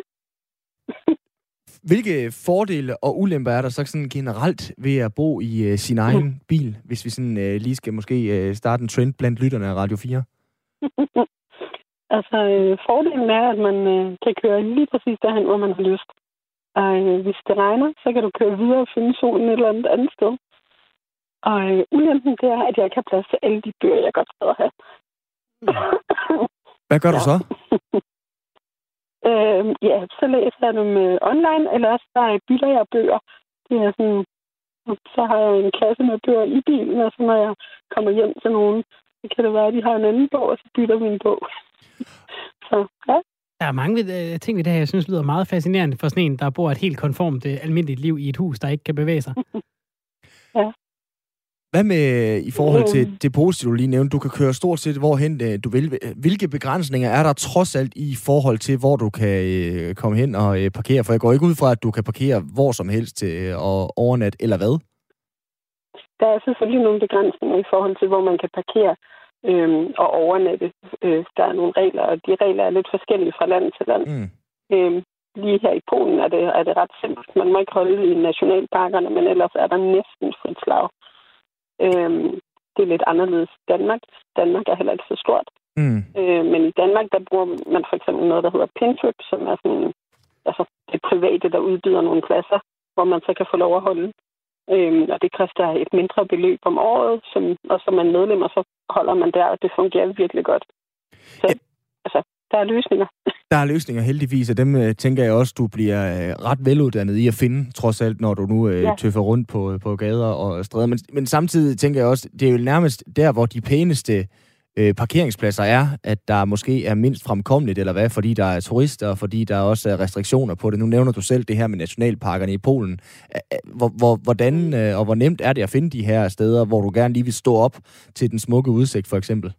*laughs* Hvilke fordele og ulemper er der så sådan generelt ved at bo i uh, sin egen mm. bil, hvis vi sådan uh, lige skal måske uh, starte en trend blandt lytterne af Radio 4? *laughs* Altså, øh, fordelen er, at man øh, kan køre lige præcis derhen, hvor man har lyst. Og øh, hvis det regner, så kan du køre videre og finde solen et eller andet andet sted. Og øh, ulempen, det er, at jeg ikke har plads til alle de bøger, jeg godt skal have. Hvad gør du *laughs* så? Øh, ja, så læser jeg dem øh, online, eller også der bytter jeg bøger. Det er sådan, så har jeg en kasse med bøger i bilen, og så når jeg kommer hjem til nogen, så kan det være, at de har en anden bog, og så bytter vi en bog. *laughs* Så, ja. Der er mange øh, ting ved det her, jeg synes lyder meget fascinerende for sådan en, der bor et helt konformt, øh, almindeligt liv i et hus, der ikke kan bevæge sig. *laughs* ja. Hvad med i forhold til øhm. det positive, du lige nævnte? Du kan køre stort set hvorhen øh, du vil. Hvilke begrænsninger er der trods alt i forhold til, hvor du kan komme hen og parkere? For jeg går ikke ud fra, at du kan parkere hvor som helst og overnat, eller hvad? der er selvfølgelig nogle begrænsninger i forhold til, hvor man kan parkere øh, og overnatte. Øh, der er nogle regler, og de regler er lidt forskellige fra land til land. Mm. Øh, lige her i Polen er det, er det ret simpelt. Man må ikke holde i nationalparkerne, men ellers er der næsten frit slag. Øh, det er lidt anderledes i Danmark. Danmark er heller ikke så stort. Mm. Øh, men i Danmark, der bruger man for eksempel noget, der hedder Pintrip, som er sådan, altså det private, der udbyder nogle pladser, hvor man så kan få lov at holde. Øhm, og det koster et mindre beløb om året, som, og som man medlem, og så holder man der, og det fungerer virkelig godt. Så ja. altså, der er løsninger. Der er løsninger heldigvis, og dem øh, tænker jeg også, du bliver øh, ret veluddannet i at finde, trods alt, når du nu øh, ja. tøffer rundt på, på gader og stræder. Men, men samtidig tænker jeg også, det er jo nærmest der, hvor de pæneste øh, parkeringspladser er, at der måske er mindst fremkommeligt, eller hvad, fordi der er turister, fordi der også er restriktioner på det. Nu nævner du selv det her med nationalparkerne i Polen. Hvor, hvor, hvordan øh, og hvor nemt er det at finde de her steder, hvor du gerne lige vil stå op til den smukke udsigt, for eksempel?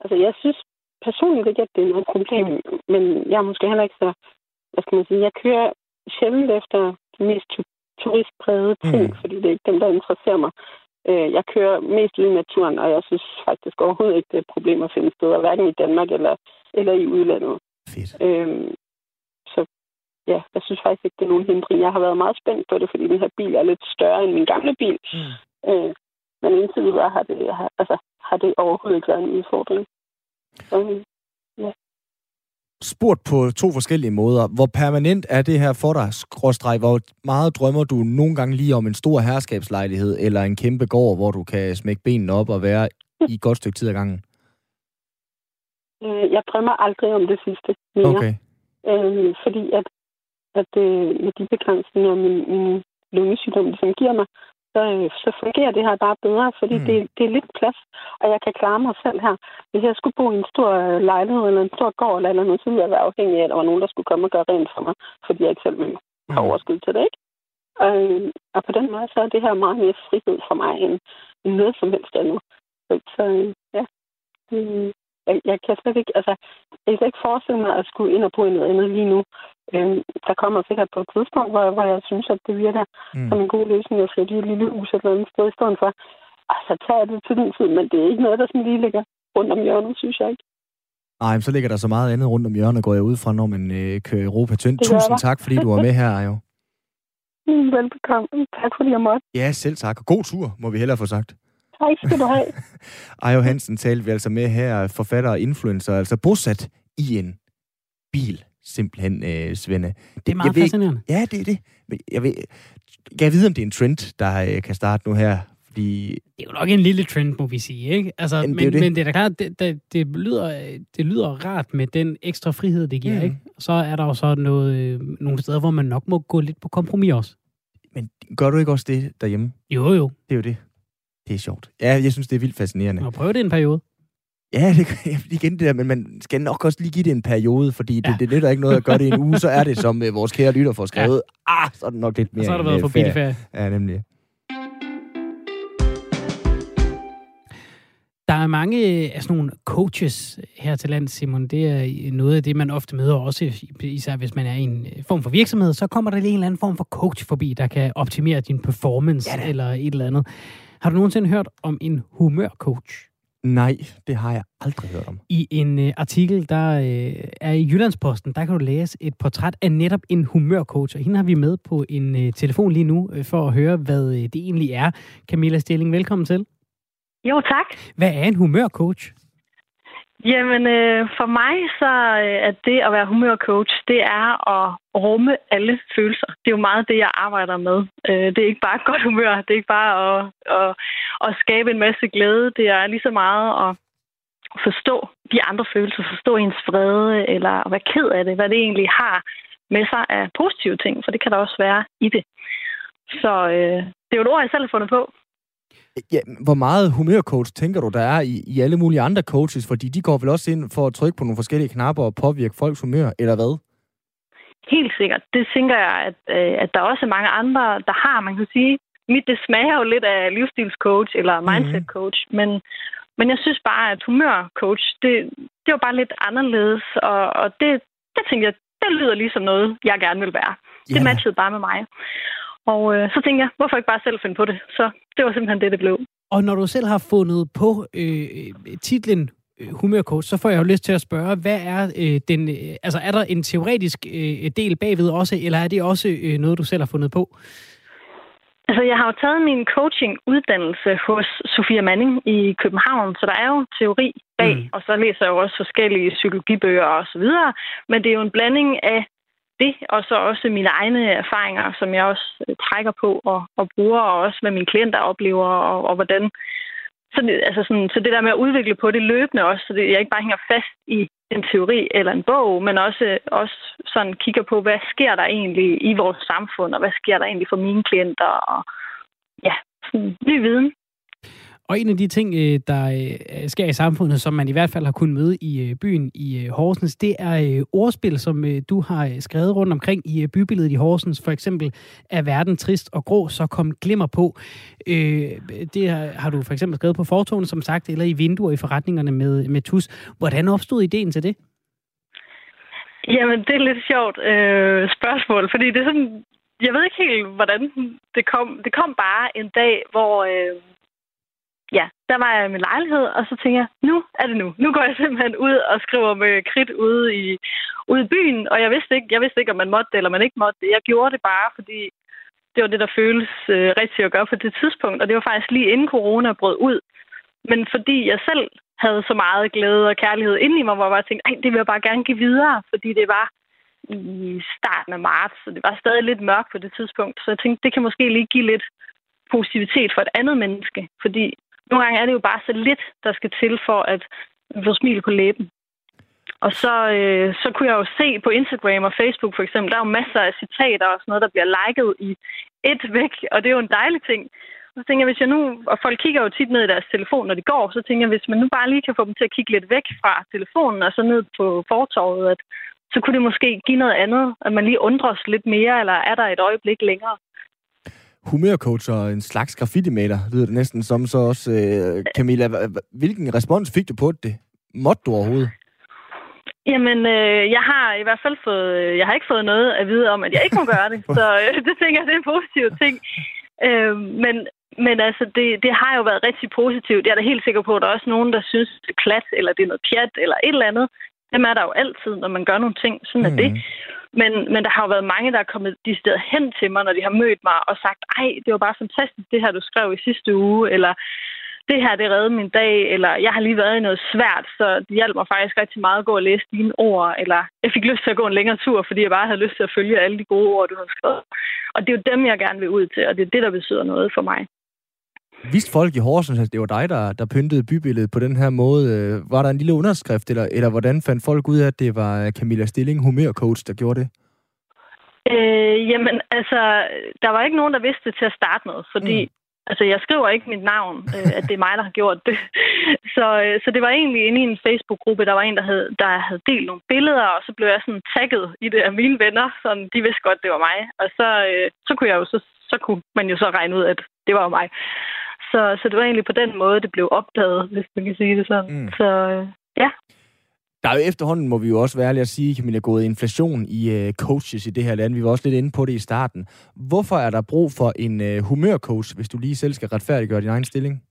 Altså, jeg synes personligt ikke, at det er noget problem, men jeg er måske heller ikke så, hvad skal man sige, jeg kører sjældent efter de mest turistprægede ting, mm. fordi det er ikke dem, der interesserer mig. Øh, jeg kører mest ud i naturen, og jeg synes faktisk overhovedet ikke, det er et problem at finde steder, hverken i Danmark eller, eller i udlandet. Fedt. Øhm, så ja, jeg synes faktisk ikke, det er nogen hindring. Jeg har været meget spændt på det, fordi den her bil er lidt større end min gamle bil. Mm. Øh, men indtil videre har det, har, altså, har det overhovedet ikke været en udfordring. Så, ja spurgt på to forskellige måder. Hvor permanent er det her for dig, skråstreg? Hvor meget drømmer du nogle gange lige om en stor herskabslejlighed eller en kæmpe gård, hvor du kan smække benene op og være i et godt stykke tid ad gangen? Øh, jeg drømmer aldrig om det sidste mere. Okay. Øh, fordi at, at øh, med de begrænsninger, min, min lungesygdom ligesom giver mig, så, øh, så fungerer det her bare bedre, fordi mm. det, det er lidt plads, og jeg kan klare mig selv her. Hvis jeg skulle bo i en stor øh, lejlighed eller en stor gård eller noget, så ville jeg være afhængig af, at der var nogen, der skulle komme og gøre rent for mig, fordi jeg ikke selv ville have mm. overskud til det, ikke? Og, øh, og på den måde, så er det her meget mere frihed for mig end, end noget som helst andet. Så, så ja, det, jeg, jeg kan slet ikke, altså, jeg kan ikke forestille mig at skulle ind og i noget andet lige nu. Øhm, der kommer sikkert på et tidspunkt, hvor, hvor jeg synes, at det virker mm. som en god løsning at flytte i et lille hus eller andet sted i stedet for. Og så tager det til den tid, men det er ikke noget, der sådan lige ligger rundt om hjørnet, synes jeg ikke. Nej, så ligger der så meget andet rundt om hjørnet, går jeg ud fra, når man øh, kører Europa tynd. Tusind tak, fordi du var med her. *laughs* Mm, velbekomme. Tak fordi jeg måtte. Ja, selv tak. God tur, må vi hellere få sagt. Hej skal du have. *laughs* Ajo Hansen talte vi altså med her, forfatter og influencer, altså bosat i en bil, simpelthen, øh, Svende. Det er meget jeg fascinerende. Ved, ja, det er det. Men jeg, ved, jeg ved, om det er en trend, der øh, kan starte nu her, fordi... Det er jo nok en lille trend, må vi sige, ikke? Altså, men, men, det, men det er da klart, det, det, det, lyder, det lyder rart med den ekstra frihed, det giver, mm. ikke? Så er der jo så noget, øh, nogle steder, hvor man nok må gå lidt på kompromis også. Men gør du ikke også det derhjemme? Jo, jo. Det er jo det. Det er sjovt. Ja, jeg synes, det er vildt fascinerende. Og prøve det en periode. Ja, det, *laughs* igen det der, men man skal nok også lige give det en periode, fordi det, ja. det nytter ikke noget at gøre det i en uge, så er det, som uh, vores kære lytter får skrevet, ja. ah, så er det nok lidt mere Og så har det været forbi ferie. ferie. Ja, nemlig. Der er mange af sådan nogle coaches her til land, Simon. Det er noget af det, man ofte møder også, især hvis man er i en form for virksomhed, så kommer der lige en eller anden form for coach forbi, der kan optimere din performance ja, eller et eller andet. Har du nogensinde hørt om en humørcoach? Nej, det har jeg aldrig hørt om. I en uh, artikel, der uh, er i Jyllandsposten, der kan du læse et portræt af netop en humørcoach. Og hende har vi med på en uh, telefon lige nu, uh, for at høre, hvad uh, det egentlig er. Camilla Stilling, velkommen til. Jo, tak. Hvad er en humørcoach? Jamen, øh, for mig så øh, er det at være humørcoach, det er at rumme alle følelser. Det er jo meget det, jeg arbejder med. Øh, det er ikke bare *laughs* godt humør, det er ikke bare at, at, at skabe en masse glæde. Det er lige så meget at forstå de andre følelser, forstå ens vrede, eller at være ked af det, hvad det egentlig har med sig af positive ting, for det kan der også være i det. Så øh, det er jo et ord, jeg selv har fundet på. Ja, hvor meget humørcoach tænker du, der er i, i alle mulige andre coaches? Fordi de går vel også ind for at trykke på nogle forskellige knapper og påvirke folks humør, eller hvad? Helt sikkert. Det tænker jeg, at, øh, at der også er mange andre, der har. Man kan sige, mit det smager jo lidt af livsstilscoach eller mhm. mindset coach, mm. men, men jeg synes bare, at humørcoach, det, det var bare lidt anderledes, og, og det, det tænkte jeg, det lyder ligesom noget, jeg gerne vil være. Det matchede bare med mig. Og øh, så tænkte jeg, hvorfor ikke bare selv finde på det? Så det var simpelthen det, det blev. Og når du selv har fundet på øh, titlen øh, humørcoach, så får jeg jo lyst til at spørge, hvad er øh, den, øh, altså er der en teoretisk øh, del bagved også, eller er det også øh, noget, du selv har fundet på? Altså, jeg har jo taget min coaching-uddannelse hos Sofia Manning i København, så der er jo teori bag, mm. og så læser jeg jo også forskellige psykologibøger og så videre. Men det er jo en blanding af det, og så også mine egne erfaringer, som jeg også øh, trækker på og, og bruger, og også hvad mine klienter oplever, og, og hvordan så det, altså sådan, så det der med at udvikle på det løbende også, så det, jeg ikke bare hænger fast i en teori eller en bog, men også, også sådan kigger på, hvad sker der egentlig i vores samfund, og hvad sker der egentlig for mine klienter, og ja, sådan ny viden. Og en af de ting, øh, der øh, sker i samfundet, som man i hvert fald har kunnet møde i øh, byen i Horsens, det er ordspil, som du har skrevet rundt omkring i bybilledet i Horsens. For eksempel, er verden trist og grå, så kom glimmer på. Det har du for eksempel skrevet på fortogen, som sagt, eller i vinduer i forretningerne med, med tus. Hvordan opstod ideen til det? Jamen, det er lidt sjovt øh, spørgsmål, fordi det er sådan, jeg ved ikke helt, hvordan det kom. Det kom bare en dag, hvor, øh, ja, der var jeg i min lejlighed, og så tænkte jeg, nu er det nu. Nu går jeg simpelthen ud og skriver med kridt ude i, ude i byen, og jeg vidste, ikke, jeg vidste ikke, om man måtte det, eller man ikke måtte det. Jeg gjorde det bare, fordi det var det, der føles øh, rigtigt at gøre på det tidspunkt, og det var faktisk lige inden corona brød ud. Men fordi jeg selv havde så meget glæde og kærlighed inde i mig, hvor jeg bare tænkte, det vil jeg bare gerne give videre, fordi det var i starten af marts, så det var stadig lidt mørkt på det tidspunkt. Så jeg tænkte, det kan måske lige give lidt positivitet for et andet menneske, fordi nogle gange er det jo bare så lidt, der skal til for at få smil på læben. Og så, øh, så kunne jeg jo se på Instagram og Facebook for eksempel, der er jo masser af citater og sådan noget, der bliver liket i et væk, og det er jo en dejlig ting. Og så tænker jeg, hvis jeg nu, og folk kigger jo tit ned i deres telefon, når de går, så tænker jeg, hvis man nu bare lige kan få dem til at kigge lidt væk fra telefonen og så ned på fortorvet, at så kunne det måske give noget andet, at man lige undrer lidt mere, eller er der et øjeblik længere humørcoach og en slags graffiti-maler, lyder det næsten som så også. Øh, Camilla, hvilken respons fik du på det? Måtte du overhovedet? Jamen, øh, jeg har i hvert fald fået, øh, jeg har ikke fået noget at vide om, at jeg ikke må gøre det. *laughs* så øh, det tænker jeg, det er en positiv ting. Øh, men, men altså, det, det har jo været rigtig positivt. Jeg er da helt sikker på, at der er også nogen, der synes, det er plat, eller det er noget pjat, eller et eller andet. Dem er der jo altid, når man gør nogle ting. Sådan er mm. det. Men, men der har jo været mange, der er kommet de steder hen til mig, når de har mødt mig og sagt, ej, det var bare fantastisk, det her, du skrev i sidste uge, eller det her, det reddede min dag, eller jeg har lige været i noget svært, så det hjalp mig faktisk rigtig meget at gå og læse dine ord, eller jeg fik lyst til at gå en længere tur, fordi jeg bare havde lyst til at følge alle de gode ord, du har skrevet. Og det er jo dem, jeg gerne vil ud til, og det er det, der betyder noget for mig. Vidste folk i Horsens, at det var dig, der, der pyntede bybilledet på den her måde? Var der en lille underskrift, eller, eller hvordan fandt folk ud af, at det var Camilla Stilling, humørcoach, der gjorde det? Øh, jamen, altså, der var ikke nogen, der vidste det til at starte med, fordi mm. altså, jeg skriver ikke mit navn, øh, at det er mig, der har gjort det. *laughs* så, øh, så det var egentlig inde i en Facebook-gruppe, der var en, der havde, der havde delt nogle billeder, og så blev jeg sådan tagget i det af mine venner, så de vidste godt, det var mig. Og så, øh, så kunne jeg jo så, så kunne man jo så regne ud, at det var mig. Så, så det var egentlig på den måde, det blev opdaget, hvis man kan sige det sådan. Mm. Så ja. Der er jo efterhånden, må vi jo også være ærlige at sige, Camilla, gået inflation i uh, coaches i det her land. Vi var også lidt inde på det i starten. Hvorfor er der brug for en uh, humørcoach, hvis du lige selv skal retfærdiggøre din egen stilling?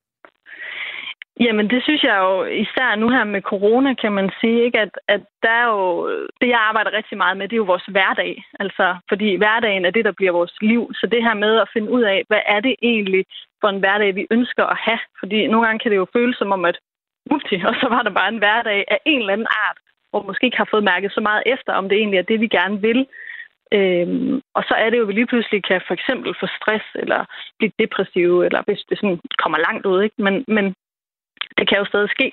Jamen, det synes jeg jo, især nu her med corona, kan man sige, ikke? At, at der er jo, det jeg arbejder rigtig meget med, det er jo vores hverdag. Altså, fordi hverdagen er det, der bliver vores liv. Så det her med at finde ud af, hvad er det egentlig for en hverdag, vi ønsker at have? Fordi nogle gange kan det jo føles som om, at upti, og så var der bare en hverdag af en eller anden art, hvor måske ikke har fået mærket så meget efter, om det egentlig er det, vi gerne vil. Øhm, og så er det jo, at vi lige pludselig kan for eksempel få stress, eller blive depressive, eller hvis det sådan kommer langt ud. Ikke? Men, men det kan jo stadig ske.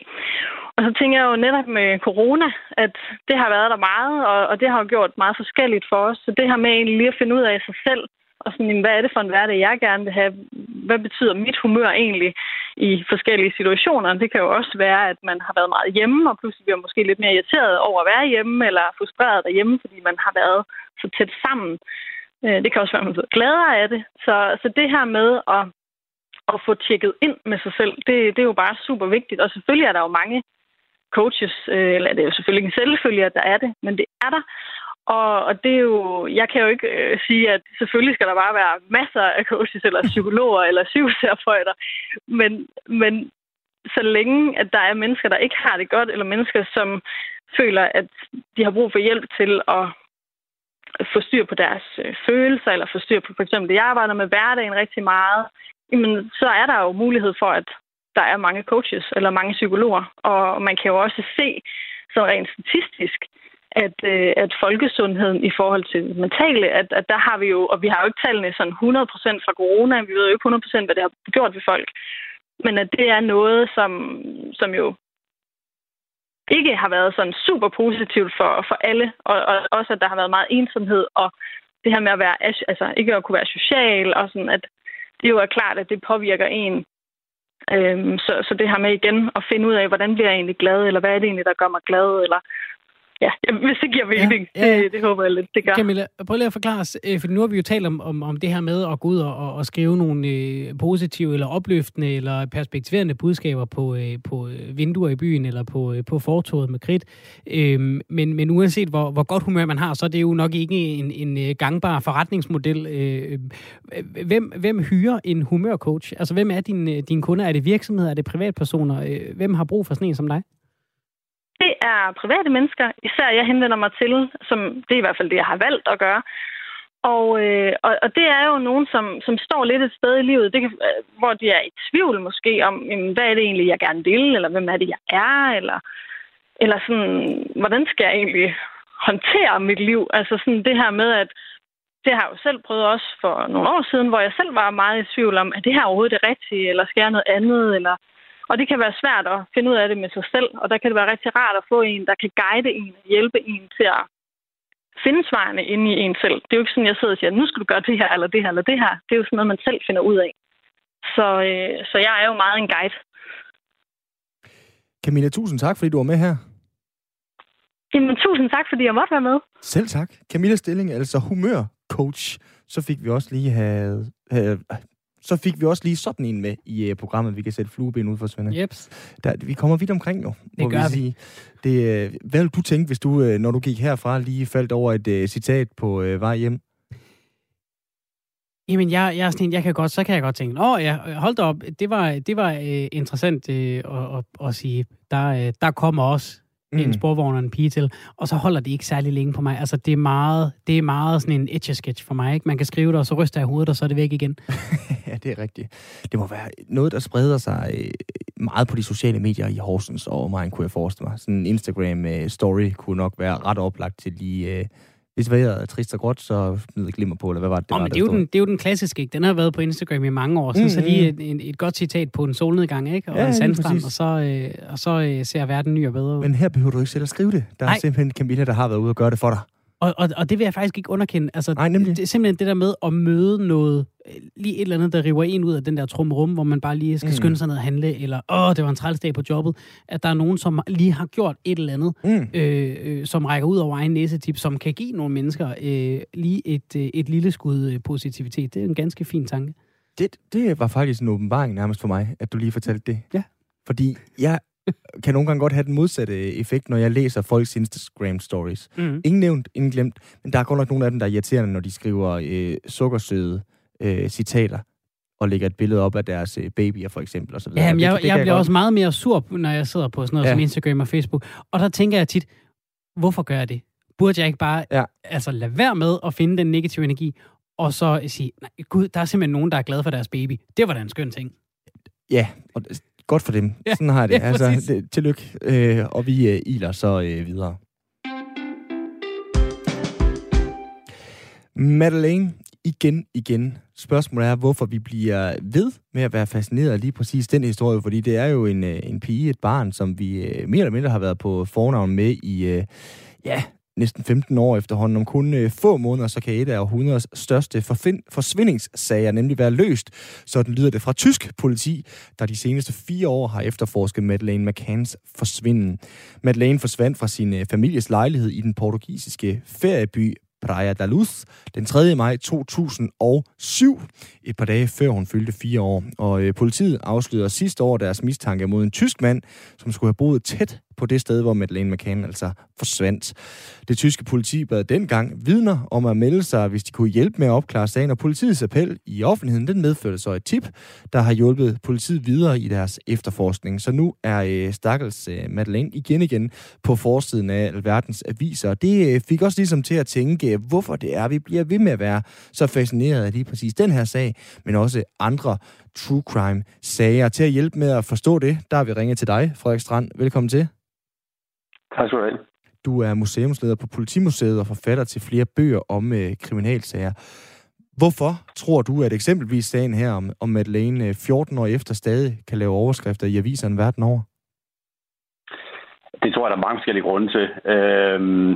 Og så tænker jeg jo netop med corona, at det har været der meget, og, og det har jo gjort meget forskelligt for os. Så det her med egentlig lige at finde ud af sig selv, og sådan, hvad er det for en hverdag, jeg gerne vil have? Hvad betyder mit humør egentlig i forskellige situationer? Det kan jo også være, at man har været meget hjemme, og pludselig bliver måske lidt mere irriteret over at være hjemme, eller frustreret derhjemme, fordi man har været så tæt sammen. Øh, det kan også være, at man bliver gladere af det. Så, så det her med at, at få tjekket ind med sig selv, det, det er jo bare super vigtigt. Og selvfølgelig er der jo mange coaches, øh, eller det er jo selvfølgelig en selvfølge, at der er det, men det er der. Og, og det er jo, jeg kan jo ikke øh, sige, at selvfølgelig skal der bare være masser af coaches eller *laughs* psykologer eller psykoterapeuter, men, men så længe, at der er mennesker, der ikke har det godt, eller mennesker, som føler, at de har brug for hjælp til at få styr på deres øh, følelser, eller få styr på for eksempel det, jeg arbejder med hverdagen rigtig meget, jamen, så er der jo mulighed for, at der er mange coaches eller mange psykologer. Og man kan jo også se, så rent statistisk, at, øh, at folkesundheden i forhold til mentale, at, at der har vi jo, og vi har jo ikke tallene sådan 100% fra corona, vi ved jo ikke 100% hvad det har gjort ved folk, men at det er noget, som, som jo ikke har været sådan super positivt for, for alle, og, og også at der har været meget ensomhed, og det her med at være, altså ikke at kunne være social, og sådan at det jo er klart, at det påvirker en. Øhm, så, så det her med igen at finde ud af, hvordan bliver jeg egentlig glad, eller hvad er det egentlig, der gør mig glad, eller Ja, hvis det giver mening. Ja, ja. Det, det håber jeg lidt, det gør. Camilla, prøv lige at forklare os, øh, for nu har vi jo talt om, om, om det her med at gå ud og, og skrive nogle øh, positive eller opløftende eller perspektiverende budskaber på, øh, på øh, vinduer i byen eller på, øh, på fortoget med kridt. Øh, men, men uanset hvor, hvor godt humør man har, så er det jo nok ikke en, en øh, gangbar forretningsmodel. Øh, hvem, hvem hyrer en humørcoach? Altså, hvem er din, din kunder? Er det virksomheder? Er det privatpersoner? Hvem har brug for sådan en som dig? Det er private mennesker, især jeg henvender mig til, som det er i hvert fald det, jeg har valgt at gøre. Og, øh, og, og det er jo nogen, som, som står lidt et sted i livet, det kan, øh, hvor de er i tvivl måske om, jamen, hvad er det egentlig, jeg gerne vil, eller hvem er det, jeg er, eller, eller sådan, hvordan skal jeg egentlig håndtere mit liv? Altså sådan det her med, at det har jeg jo selv prøvet også for nogle år siden, hvor jeg selv var meget i tvivl om, at det her overhovedet det rigtige, eller skal jeg noget andet, eller og det kan være svært at finde ud af det med sig selv, og der kan det være rigtig rart at få en, der kan guide en og hjælpe en til at finde svarene inde i en selv. Det er jo ikke sådan, jeg sidder og siger, nu skal du gøre det her, eller det her, eller det her. Det er jo sådan noget, man selv finder ud af. Så, øh, så jeg er jo meget en guide. Camilla, tusind tak, fordi du var med her. Jamen, tusind tak, fordi jeg måtte være med. Selv tak. Camilla Stilling, altså humørcoach. Så fik vi også lige have, have så fik vi også lige sådan en med i uh, programmet, vi kan sætte flueben ud for Svende. Yep. Der, vi kommer vidt omkring jo. Det gør vi. Sige. Det, uh, hvad ville du tænke, hvis du, uh, når du gik herfra, lige faldt over et uh, citat på uh, vej hjem? Jamen, jeg, jeg, er sådan, jeg kan godt, så kan jeg godt tænke, åh ja, hold da op, det var, det var uh, interessant uh, at, at, at sige, der, uh, der kommer også mm. en sporvogn og en pige til, og så holder de ikke særlig længe på mig. Altså, det er meget, det er meget sådan en etch-sketch for mig. Ikke? Man kan skrive det, og så ryster jeg hovedet, og så er det væk igen. *laughs* ja, det er rigtigt. Det må være noget, der spreder sig øh, meget på de sociale medier i Horsens og omegn, kunne jeg forestille mig. Sådan en Instagram-story øh, kunne nok være ret oplagt til lige... Hvis vejret er trist og gråt, så smider glimmer på, eller hvad var det, det oh, var, men det, er jo den, det er jo den klassiske, ikke? Den har været på Instagram i mange år, mm, så lige et, et, et godt citat på en solnedgang, ikke? Og ja, en sandstrand, og så, øh, og så øh, ser verden ny og bedre ud. Men her behøver du ikke selv at skrive det. Der er Nej. simpelthen Camilla, der har været ude og gøre det for dig. Og, og, og det vil jeg faktisk ikke underkende. Altså, Nej, nemlig. Det simpelthen det der med at møde noget, øh, lige et eller andet, der river en ud af den der trumrum, hvor man bare lige skal mm. skynde sig ned og handle, eller åh, det var en trælsdag på jobbet, at der er nogen, som lige har gjort et eller andet, mm. øh, øh, som rækker ud over egen næsetip, som kan give nogle mennesker øh, lige et, øh, et lille skud øh, positivitet. Det er en ganske fin tanke. Det, det var faktisk en åbenbaring nærmest for mig, at du lige fortalte det. Ja. Fordi jeg kan nogle gange godt have den modsatte effekt, når jeg læser folks Instagram-stories. Mm. Ingen nævnt, ingen glemt, men der er godt nok nogle af dem, der er irriterende, når de skriver øh, sukkersøde øh, citater og lægger et billede op af deres øh, babyer, for eksempel. Og så videre. Jamen, jeg, det, det jeg bliver også meget mere sur, når jeg sidder på sådan noget ja. som Instagram og Facebook. Og der tænker jeg tit, hvorfor gør jeg det? Burde jeg ikke bare ja. altså, lade være med at finde den negative energi, og så sige, nej, gud, der er simpelthen nogen, der er glade for deres baby. Det var da en skøn ting. Ja, og Godt for dem. *laughs* Ja, Sådan har jeg det. Ja, altså, det, tillykke. Øh, og vi øh, iler så øh, videre. Madeleine, igen, igen. Spørgsmålet er, hvorfor vi bliver ved med at være fascineret af lige præcis den historie, fordi det er jo en, øh, en pige, et barn, som vi øh, mere eller mindre har været på fornavn med i, øh, ja, næsten 15 år efterhånden. Om kun øh, få måneder, så kan et af århundredes største forfind- forsvindingssager nemlig være løst. Sådan lyder det fra tysk politi, der de seneste fire år har efterforsket Madeleine McCanns forsvinden. Madeleine forsvandt fra sin øh, families lejlighed i den portugisiske ferieby Praia da Luz den 3. maj 2007, et par dage før hun fyldte fire år. Og øh, politiet afslørede sidste år deres mistanke mod en tysk mand, som skulle have boet tæt på det sted, hvor Madeleine McCann altså forsvandt. Det tyske politi bad dengang vidner om at melde sig, hvis de kunne hjælpe med at opklare sagen, og politiets appel i offentligheden, den medførte så et tip, der har hjulpet politiet videre i deres efterforskning. Så nu er øh, stakkels øh, Madeleine igen igen på forsiden af alverdens aviser. Det øh, fik også ligesom til at tænke, hvorfor det er, vi bliver ved med at være så fascineret af lige præcis den her sag, men også andre true crime sager. Til at hjælpe med at forstå det, der har vi ringet til dig, Frederik Strand. Velkommen til. Tak skal du have. Du er museumsleder på Politimuseet og forfatter til flere bøger om øh, kriminalsager. Hvorfor tror du, at eksempelvis sagen her om, om Madeleine 14 øh, år efter stadig kan lave overskrifter i aviserne verden over? Det tror jeg, der er mange forskellige grunde til. Øhm,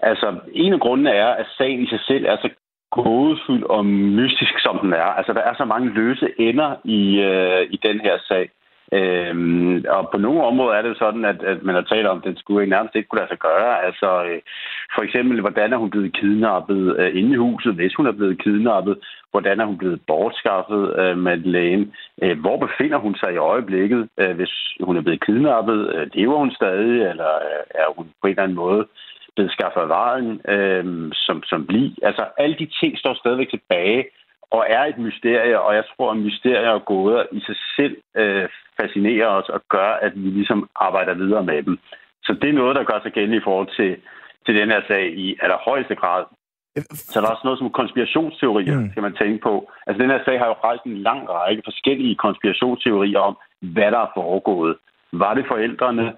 altså, en af grundene er, at sagen i sig selv er så gådefuld og mystisk, som den er. Altså, der er så mange løse ender i, øh, i den her sag. Øhm, og på nogle områder er det sådan, at, at man har talt om, at den skulle ikke nærmest ikke kunne lade sig gøre. Altså, øh, for eksempel, hvordan er hun blevet kidnappet øh, inde i huset, hvis hun er blevet kidnappet? Hvordan er hun blevet bortskaffet øh, Madeleine? Øh, hvor befinder hun sig i øjeblikket, øh, hvis hun er blevet kidnappet? Øh, lever hun stadig, eller øh, er hun på en eller anden måde blevet skaffet af varen øh, som, som bli? Altså, alle de ting står stadigvæk tilbage og er et mysterie, og jeg tror, at mysterier og gåder i sig selv øh, fascinerer os og gør, at vi ligesom arbejder videre med dem. Så det er noget, der gør sig gældende i forhold til, til den her sag i allerhøjeste grad. Så der er også noget som konspirationsteorier, mm. skal man tænke på. Altså, den her sag har jo rejst en lang række forskellige konspirationsteorier om, hvad der er foregået. Var det forældrene?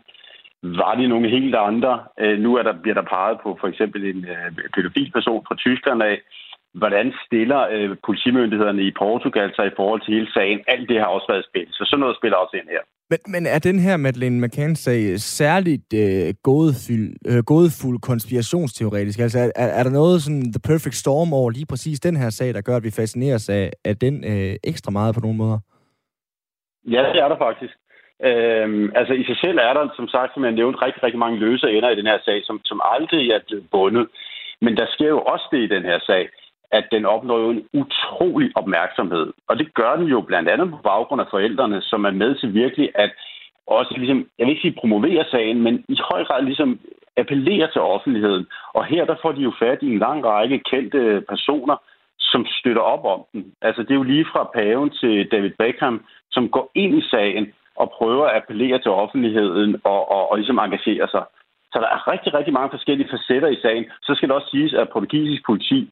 Var det nogle helt andre? Øh, nu er der, bliver der peget på for eksempel en øh, pædofil person fra Tyskland af, hvordan stiller øh, politimyndighederne i Portugal sig i forhold til hele sagen. Alt det har også været spillet, så sådan noget spiller også ind her. Men, men er den her Madeleine McCann-sag særligt øh, gådefuld, øh, gådefuld konspirationsteoretisk? Altså er, er der noget sådan the perfect storm over lige præcis den her sag, der gør, at vi fascineres af, af den øh, ekstra meget på nogle måder? Ja, det er der faktisk. Øhm, altså i sig selv er der, som sagt, som jeg nævnte, rigtig, rigtig mange løse ender i den her sag, som, som aldrig er blevet bundet. Men der sker jo også det i den her sag, at den opnår en utrolig opmærksomhed. Og det gør den jo blandt andet på baggrund af forældrene, som er med til virkelig at også ligesom, jeg vil ikke sige promovere sagen, men i høj grad ligesom appellere til offentligheden. Og her der får de jo fat i en lang række kendte personer, som støtter op om den. Altså det er jo lige fra paven til David Beckham, som går ind i sagen og prøver at appellere til offentligheden og, og, og ligesom engagere sig. Så der er rigtig, rigtig mange forskellige facetter i sagen. Så skal det også siges, at portugisisk politi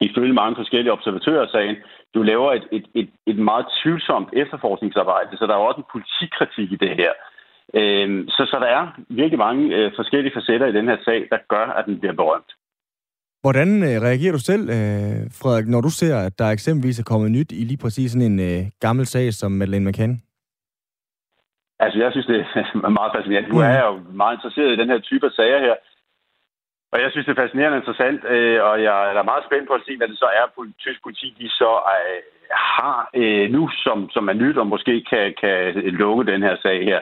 ifølge mange forskellige observatører af sagen, du laver et, et, et, et meget tvivlsomt efterforskningsarbejde, så der er også en politikritik i det her. Øhm, så, så der er virkelig mange øh, forskellige facetter i den her sag, der gør, at den bliver berømt. Hvordan øh, reagerer du selv, øh, Frederik, når du ser, at der eksempelvis er kommet nyt i lige præcis sådan en øh, gammel sag som Madeleine McCann? Altså, jeg synes, det er *laughs* meget fascinerende. Nu er jeg jo meget interesseret i den her type af sager her, og jeg synes, det er fascinerende interessant, øh, og jeg er meget spændt på at se, hvad det så er, at tysk politi de så øh, har øh, nu, som, som er nyt, og måske kan, kan lukke den her sag her.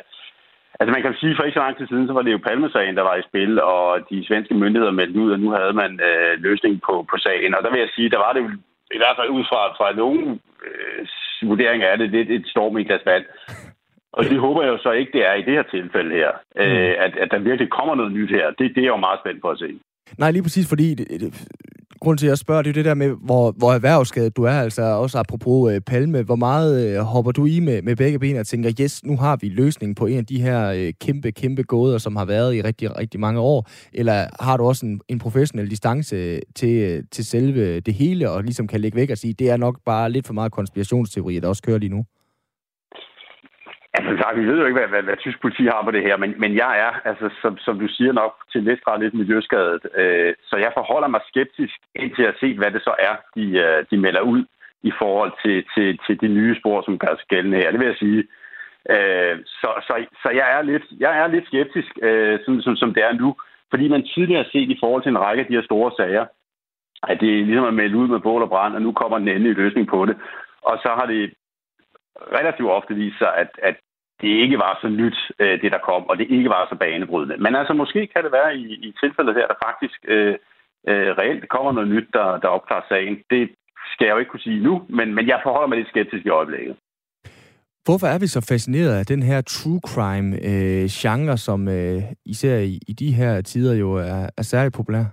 Altså man kan sige, for ikke så lang tid siden, så var det jo Palmesagen, der var i spil, og de svenske myndigheder meldte ud, og nu havde man øh, løsning på, på sagen. Og der vil jeg sige, der var det jo i hvert fald ud fra, fra nogen øh, vurdering af det, lidt et storm i glas vand. Og det håber jeg jo så ikke, det er i det her tilfælde her. Mm. Øh, at, at der virkelig kommer noget nyt her. Det, det er jeg jo meget spændt på at se. Nej, lige præcis, fordi det, det, grunden til, at jeg spørger, det er det der med, hvor, hvor erhvervsskadet du er, altså også apropos øh, Palme. Hvor meget øh, hopper du i med, med begge ben og tænker, yes, nu har vi løsningen på en af de her øh, kæmpe, kæmpe gåder, som har været i rigtig, rigtig mange år? Eller har du også en, en professionel distance til, til selve det hele, og ligesom kan lægge væk og sige, det er nok bare lidt for meget konspirationsteori, der også kører lige nu? Altså sagt, vi ved jo ikke, hvad, hvad, hvad tysk politi har på det her, men, men jeg er, altså, som, som du siger nok, til lidt grad lidt miljøskadet. Øh, så jeg forholder mig skeptisk indtil at se, hvad det så er, de, øh, de melder ud i forhold til, til, til de nye spor, som gør sig gældende her. Det vil jeg sige. Øh, så, så, så jeg, er lidt, jeg er lidt skeptisk, øh, sådan, som, som det er nu, fordi man tidligere har set i forhold til en række af de her store sager, at det ligesom er ligesom at melde ud med bål og brand, og nu kommer den endelige løsning på det. Og så har det relativt ofte vist sig, at, at det ikke var så nyt, øh, det der kom, og det ikke var så banebrydende. Men altså, måske kan det være i, i tilfældet her, der faktisk øh, øh, reelt kommer noget nyt, der, der opklarer sagen. Det skal jeg jo ikke kunne sige nu, men, men jeg forholder mig lidt skeptisk i øjeblikket. Hvorfor er vi så fascineret af den her true crime-genre, øh, som øh, især i, i de her tider jo er, er særligt populær?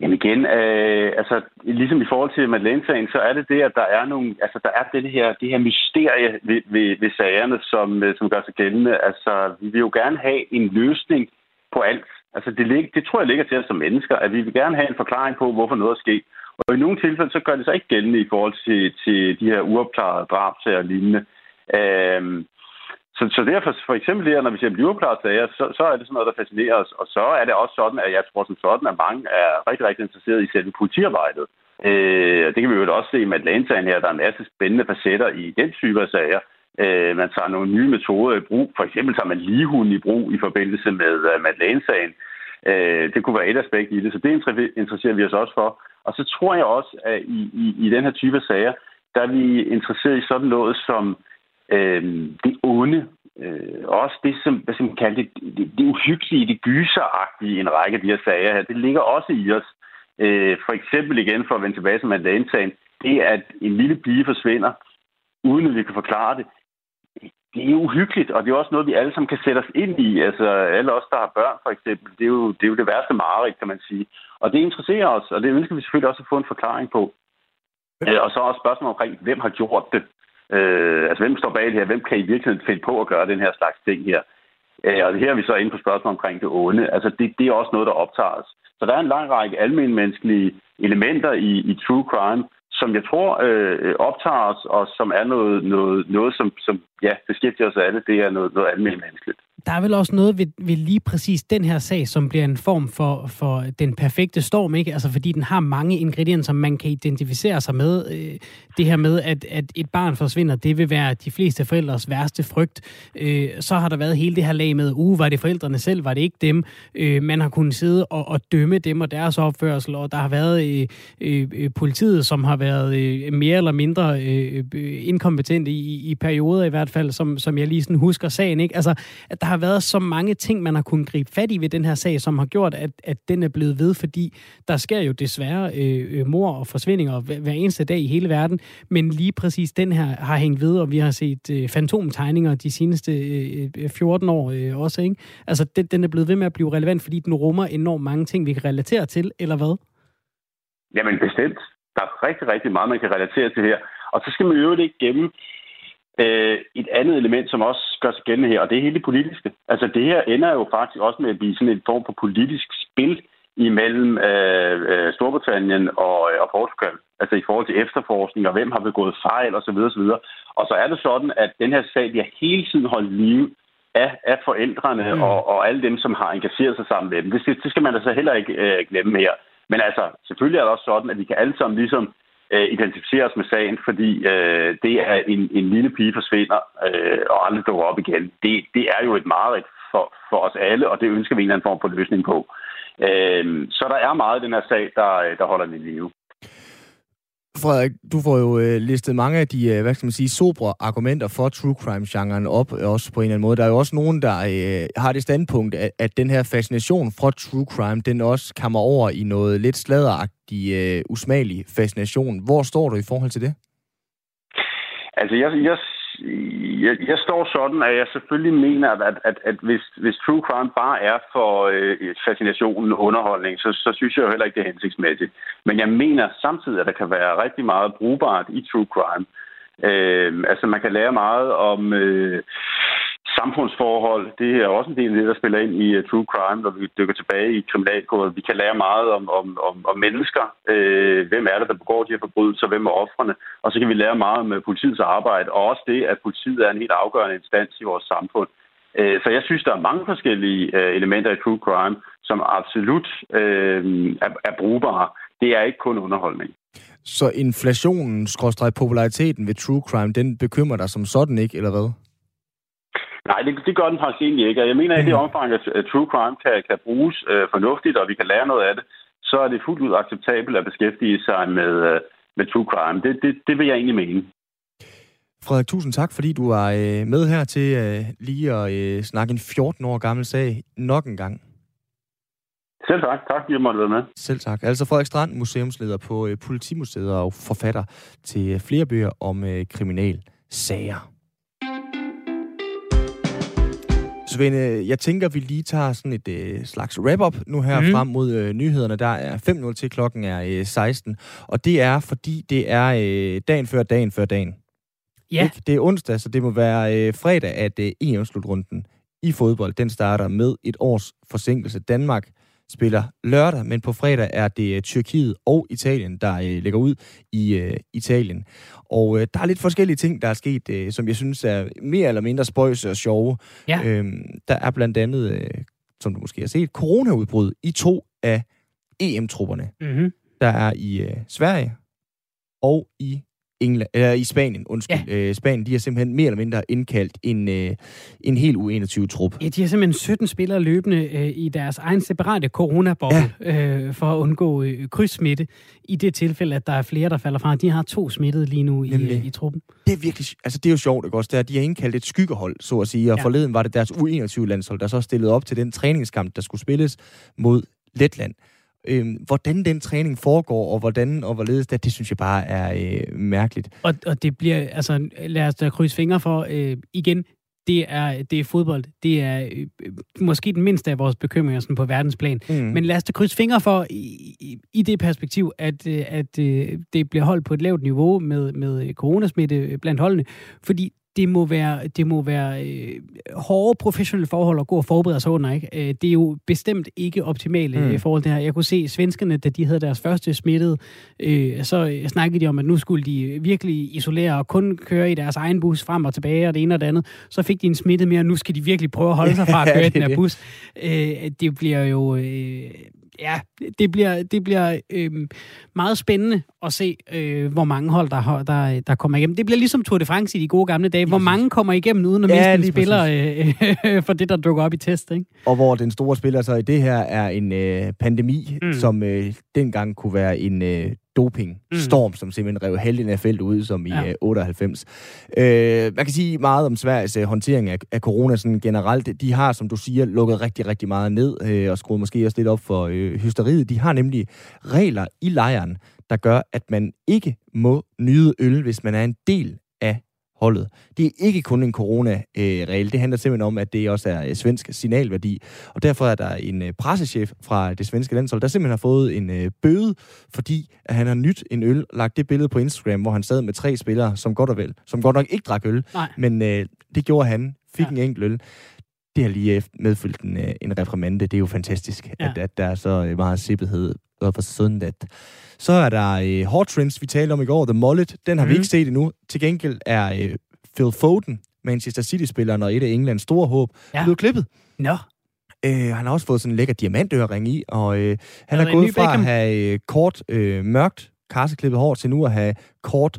Jamen igen, øh, altså ligesom i forhold til Madeleine-sagen, så er det det, at der er nogle, altså der er det her, det her mysterie ved, ved, ved sagerne, som, øh, som gør sig gældende. Altså, vi vil jo gerne have en løsning på alt. Altså, det, det tror jeg ligger til os som mennesker, at vi vil gerne have en forklaring på, hvorfor noget er sket. Og i nogle tilfælde, så gør det sig ikke gældende i forhold til, til de her uopklarede drabsager og lignende. Øh, så, så derfor, for eksempel her, når vi ser uopklarede så, så er det sådan noget, der fascinerer os. Og så er det også sådan, at jeg tror som sådan, at mange er rigtig, rigtig interesseret i selve politiarbejdet. Øh, det kan vi jo også se med Atlanta her. Der er en masse spændende facetter i den type af sager. Øh, man tager nogle nye metoder i brug. For eksempel tager man ligehunden i brug i forbindelse med øh, med Madeleine-sagen. Øh, det kunne være et aspekt i det, så det interesserer vi os også for. Og så tror jeg også, at i, i, i den her type af sager, der er vi interesseret i sådan noget som øh, det onde, øh, også det, som, hvad skal man kalde det, det, det uhyggelige, det gyseragtige i en række af de her sager her, det ligger også i os. Øh, for eksempel igen, for at vende tilbage til Madeleine-sagen, det at en lille pige forsvinder, uden at vi kan forklare det, det er uhyggeligt, og det er også noget, vi alle sammen kan sætte os ind i. Altså alle os, der har børn for eksempel, det er jo det, er jo det værste mareridt, kan man sige. Og det interesserer os, og det ønsker vi selvfølgelig også at få en forklaring på. Øh, og så også spørgsmål omkring, hvem har gjort det. Øh, altså, hvem står bag det her? Hvem kan i virkeligheden finde på at gøre den her slags ting her? Øh, og her er vi så inde på spørgsmålet omkring det onde. Altså, det, det er også noget, der optager os. Så der er en lang række almindelige elementer i, i true crime, som jeg tror øh, optager os, og som er noget, noget, noget som, som ja, beskæftiger os alle. Det er noget, noget almindeligt menneskeligt der er vel også noget ved, ved lige præcis den her sag, som bliver en form for, for den perfekte storm, ikke? Altså fordi den har mange ingredienser, man kan identificere sig med. Øh, det her med, at, at et barn forsvinder, det vil være de fleste forældres værste frygt. Øh, så har der været hele det her lag med, uge, var det forældrene selv, var det ikke dem? Øh, man har kunnet sidde og, og dømme dem og deres opførsel, og der har været øh, øh, politiet, som har været øh, mere eller mindre øh, inkompetente i, i perioder i hvert fald, som, som jeg lige sådan husker sagen, ikke? Altså, at der har været så mange ting, man har kunnet gribe fat i ved den her sag, som har gjort, at, at den er blevet ved, fordi der sker jo desværre øh, øh mor og forsvindinger hver eneste dag i hele verden, men lige præcis den her har hængt ved, og vi har set øh, fantomtegninger de seneste øh, øh 14 år øh, også, ikke? Altså, den, den er blevet ved med at blive relevant, fordi den rummer enormt mange ting, vi kan relatere til, eller hvad? Jamen bestemt. Der er rigtig, rigtig meget, man kan relatere til her. Og så skal man jo ikke gemme Øh, et andet element, som også gør sig gældende her, og det er hele det politiske. Altså det her ender jo faktisk også med at blive sådan en form for politisk spil imellem øh, øh, Storbritannien og, øh, og Portugal. Altså i forhold til efterforskning, og hvem har begået fejl osv. osv. Og så er det sådan, at den her sag bliver hele tiden holdt live af, af forældrene mm. og, og alle dem, som har engageret sig sammen med dem. Det, det skal man altså heller ikke øh, glemme her. Men altså, selvfølgelig er det også sådan, at vi kan alle sammen ligesom øh, identificere os med sagen, fordi øh, det er en, en lille pige forsvinder øh, og aldrig dukker op igen. Det, det er jo et meget for, for os alle, og det ønsker vi en eller anden form for løsning på. Øh, så der er meget i den her sag, der, der holder den i live. Frederik, du får jo øh, listet mange af de, øh, hvad skal man sige, sobre argumenter for true crime-genren op, øh, også på en eller anden måde. Der er jo også nogen, der øh, har det standpunkt, at, at den her fascination for true crime, den også kommer over i noget lidt sladderagtig, øh, usmagelig fascination. Hvor står du i forhold til det? Altså, jeg, jeg jeg, jeg står sådan, at jeg selvfølgelig mener, at, at, at hvis, hvis true crime bare er for øh, fascinationen underholdning, så, så synes jeg jo heller ikke, det er hensigtsmæssigt. Men jeg mener samtidig, at der kan være rigtig meget brugbart i true crime. Øh, altså, man kan lære meget om... Øh, samfundsforhold, det er også en del af det, der spiller ind i uh, true crime, når vi dykker tilbage i kriminalkodet. Vi kan lære meget om, om, om, om mennesker. Øh, hvem er det, der begår de her forbrydelser? Hvem er offrene? Og så kan vi lære meget om uh, politiets arbejde, og også det, at politiet er en helt afgørende instans i vores samfund. Øh, så jeg synes, der er mange forskellige uh, elementer i true crime, som absolut øh, er, er brugbare. Det er ikke kun underholdning. Så inflationen, populariteten ved true crime, den bekymrer dig som sådan ikke, eller hvad? Nej, det, det gør den faktisk egentlig ikke. Jeg mener, at i det mm. omfang, at true crime kan, kan bruges øh, fornuftigt, og vi kan lære noget af det, så er det fuldt ud acceptabelt at beskæftige sig med, øh, med true crime. Det, det, det vil jeg egentlig mene. Frederik, tusind tak, fordi du var øh, med her til øh, lige at øh, snakke en 14 år gammel sag nok en gang. Selv tak. Tak, fordi jeg måtte være med. Selv tak. Altså Frederik Strand, museumsleder på øh, Politimuseet og forfatter til flere bøger om øh, kriminal Svende, jeg tænker, vi lige tager sådan et øh, slags wrap-up nu her mm. frem mod øh, nyhederne. Der er 5.0 til klokken er øh, 16, og det er, fordi det er øh, dagen før dagen før dagen. Ja. Ikke? Det er onsdag, så det må være øh, fredag, at øh, EM-slutrunden i fodbold, den starter med et års forsinkelse. Danmark spiller lørdag, men på fredag er det uh, Tyrkiet og Italien, der uh, ligger ud i uh, Italien. Og uh, der er lidt forskellige ting, der er sket, uh, som jeg synes er mere eller mindre spøjse og sjove. Ja. Uh, der er blandt andet, uh, som du måske har set, coronaudbrud i to af EM-trupperne. Mm-hmm. Der er i uh, Sverige og i England, eller i Spanien, undskyld. Ja. Øh, Spanien, de har simpelthen mere eller mindre indkaldt en, øh, en helt U21-trup. Ja, de har simpelthen 17 spillere løbende øh, i deres egen separate coronaboble ja. øh, for at undgå øh, krydssmitte. I det tilfælde, at der er flere, der falder fra. De har to smittede lige nu i, øh, i truppen. Det er virkelig, altså det er jo sjovt, ikke også? Det er, de har indkaldt et skyggehold, så at sige, og ja. forleden var det deres U21-landshold, der så stillede op til den træningskamp, der skulle spilles mod Letland øh, hvordan den træning foregår, og hvordan og hvorledes det, det synes jeg bare er øh, mærkeligt. Og, og det bliver, altså lad os da krydse fingre for, øh, igen, det er, det er fodbold. Det er øh, måske den mindste af vores bekymringer sådan på verdensplan. Mm. Men lad os da krydse fingre for i, i, i det perspektiv, at, øh, at øh, det bliver holdt på et lavt niveau med, med coronasmitte blandt holdene. Fordi det må være, det må være øh, hårde professionelle forhold at gå og forberede sig under. Ikke? Øh, det er jo bestemt ikke optimale mm. forhold det her. Jeg kunne se svenskerne, da de havde deres første smittede, øh, så snakkede de om, at nu skulle de virkelig isolere og kun køre i deres egen bus frem og tilbage og det ene og det andet. Så fik de en smitte mere, og nu skal de virkelig prøve at holde sig fra at *laughs* køre i den her bus. Øh, det bliver jo... Øh, ja, det bliver, det bliver øh, meget spændende at se, øh, hvor mange hold, der, der, der kommer igennem. Det bliver ligesom Tour de France i de gode gamle dage. Hvor mange kommer igennem uden at ja, miste en spiller øh, *laughs* for det, der dukker op i test. Ikke? Og hvor den store spiller så i det her er en øh, pandemi, mm. som øh, dengang kunne være en øh, doping-storm, mm. som simpelthen rev helgen af felt ud, som i ja. 98. Øh, man kan sige meget om Sveriges uh, håndtering af, af corona sådan generelt. De har, som du siger, lukket rigtig, rigtig meget ned, øh, og skruet måske også lidt op for øh, hysteriet. De har nemlig regler i lejren, der gør, at man ikke må nyde øl, hvis man er en del holdet. Det er ikke kun en corona-regel. Det handler simpelthen om, at det også er øh, svensk signalværdi. Og derfor er der en øh, pressechef fra det svenske landshold, der simpelthen har fået en øh, bøde, fordi at han har nyt en øl, lagt det billede på Instagram, hvor han sad med tre spillere, som godt og vel, som godt nok ikke drak øl, Nej. men øh, det gjorde han, fik ja. en enkelt øl. Det har lige medfyldt en, en reprimande. Det er jo fantastisk, ja. at, at der er så meget sippethed og for sundet. Så er der øh, Hot Trends, vi talte om i går, The Mullet. Den har mm. vi ikke set endnu. Til gengæld er øh, Phil Foden, Manchester City-spilleren og et af Englands store håb, ja. blevet klippet. Nå. Øh, han har også fået sådan en lækker diamantøring i, og øh, han er gået fra at have øh, kort, øh, mørkt, karseklippet hår, til nu at have kort,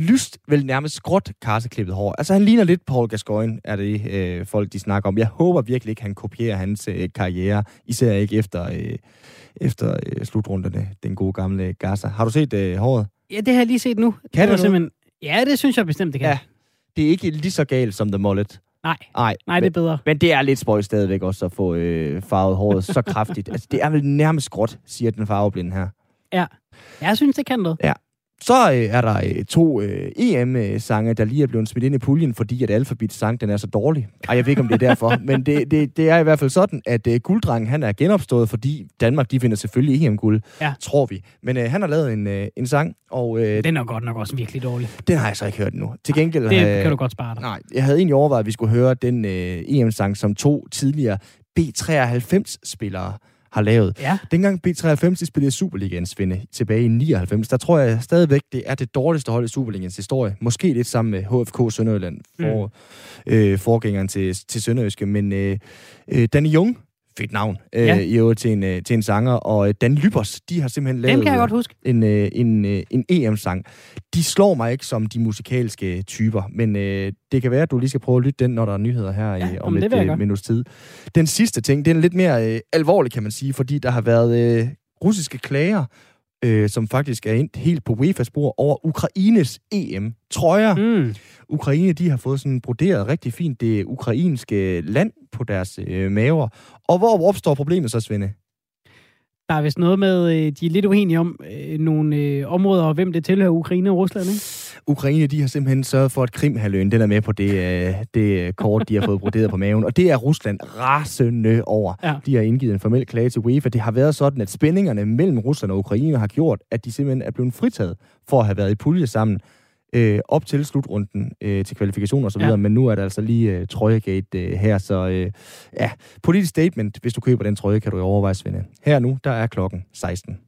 lyst, vel nærmest skråt karseklippet hår. Altså, han ligner lidt Paul Gascoigne, er det øh, folk, de snakker om. Jeg håber virkelig ikke, han kopierer hans øh, karriere, især ikke efter... Øh, efter øh, slutrunderne, den gode gamle Gaza. Har du set øh, håret? Ja, det har jeg lige set nu. Kan det, det simpelthen... Ja, det synes jeg bestemt, det kan. Ja, det er ikke lige så galt som The Mullet. Nej, Nej, Nej det er bedre. Men det er lidt spøjt stadigvæk også at få øh, farvet håret så kraftigt. altså, det er vel nærmest gråt, siger den farveblinde her. Ja, jeg synes, det kan noget. Ja. Så øh, er der øh, to øh, EM-sange, der lige er blevet smidt ind i puljen, fordi at Alphabets sang den er så dårlig. Ej, jeg ved ikke, om det er derfor. *laughs* men det, det, det er i hvert fald sådan, at øh, gulddrengen han er genopstået, fordi Danmark de finder selvfølgelig EM-guld, ja. tror vi. Men øh, han har lavet en, øh, en sang, og... Øh, den er godt nok også virkelig dårlig. Den har jeg så ikke hørt endnu. Til gengæld... Det øh, kan du godt spare dig. Nej, jeg havde egentlig overvejet, at vi skulle høre den øh, EM-sang, som to tidligere B93-spillere har lavet. Ja. Dengang B93 de spillede Superligaens Svende tilbage i 99, der tror jeg stadigvæk, det er det dårligste hold i Superligaens historie. Måske lidt sammen med HFK Sønderjylland, for, mm. øh, forgængeren til, til Sønderjyske. Men øh, øh, Danny Jung, fedt navn, øh, ja. jo til en, øh, til en sanger. Og øh, Dan Lybbers, de har simpelthen lavet kan jeg godt huske. en, øh, en, øh, en EM-sang. De slår mig ikke som de musikalske typer, men øh, det kan være, at du lige skal prøve at lytte den, når der er nyheder her ja, i, om et øh, minuts tid. Den sidste ting, den er lidt mere øh, alvorlig, kan man sige, fordi der har været øh, russiske klager øh, som faktisk er endt helt på UEFA-spor over Ukraines EM-trøjer. Mm. Ukraine, de har fået sådan broderet rigtig fint det ukrainske land på deres øh, maver. Og hvor opstår problemet så, Svende? Der er vist noget med, øh, de er lidt uenige om øh, nogle øh, områder, og hvem det tilhører, Ukraine og Rusland, ikke? Ukraine, de har simpelthen sørget for, at Krimhaløen, den er med på det, øh, det kort, de har fået broderet på maven. Og det er Rusland rasende over. Ja. De har indgivet en formel klage til UEFA. Det har været sådan, at spændingerne mellem Rusland og Ukraine har gjort, at de simpelthen er blevet fritaget for at have været i pulje sammen øh, op til slutrunden øh, til kvalifikationer osv., ja. men nu er der altså lige øh, trøjegate øh, her, så øh, ja, politisk statement, hvis du køber den trøje, kan du overveje, Svende. Her nu, der er klokken 16.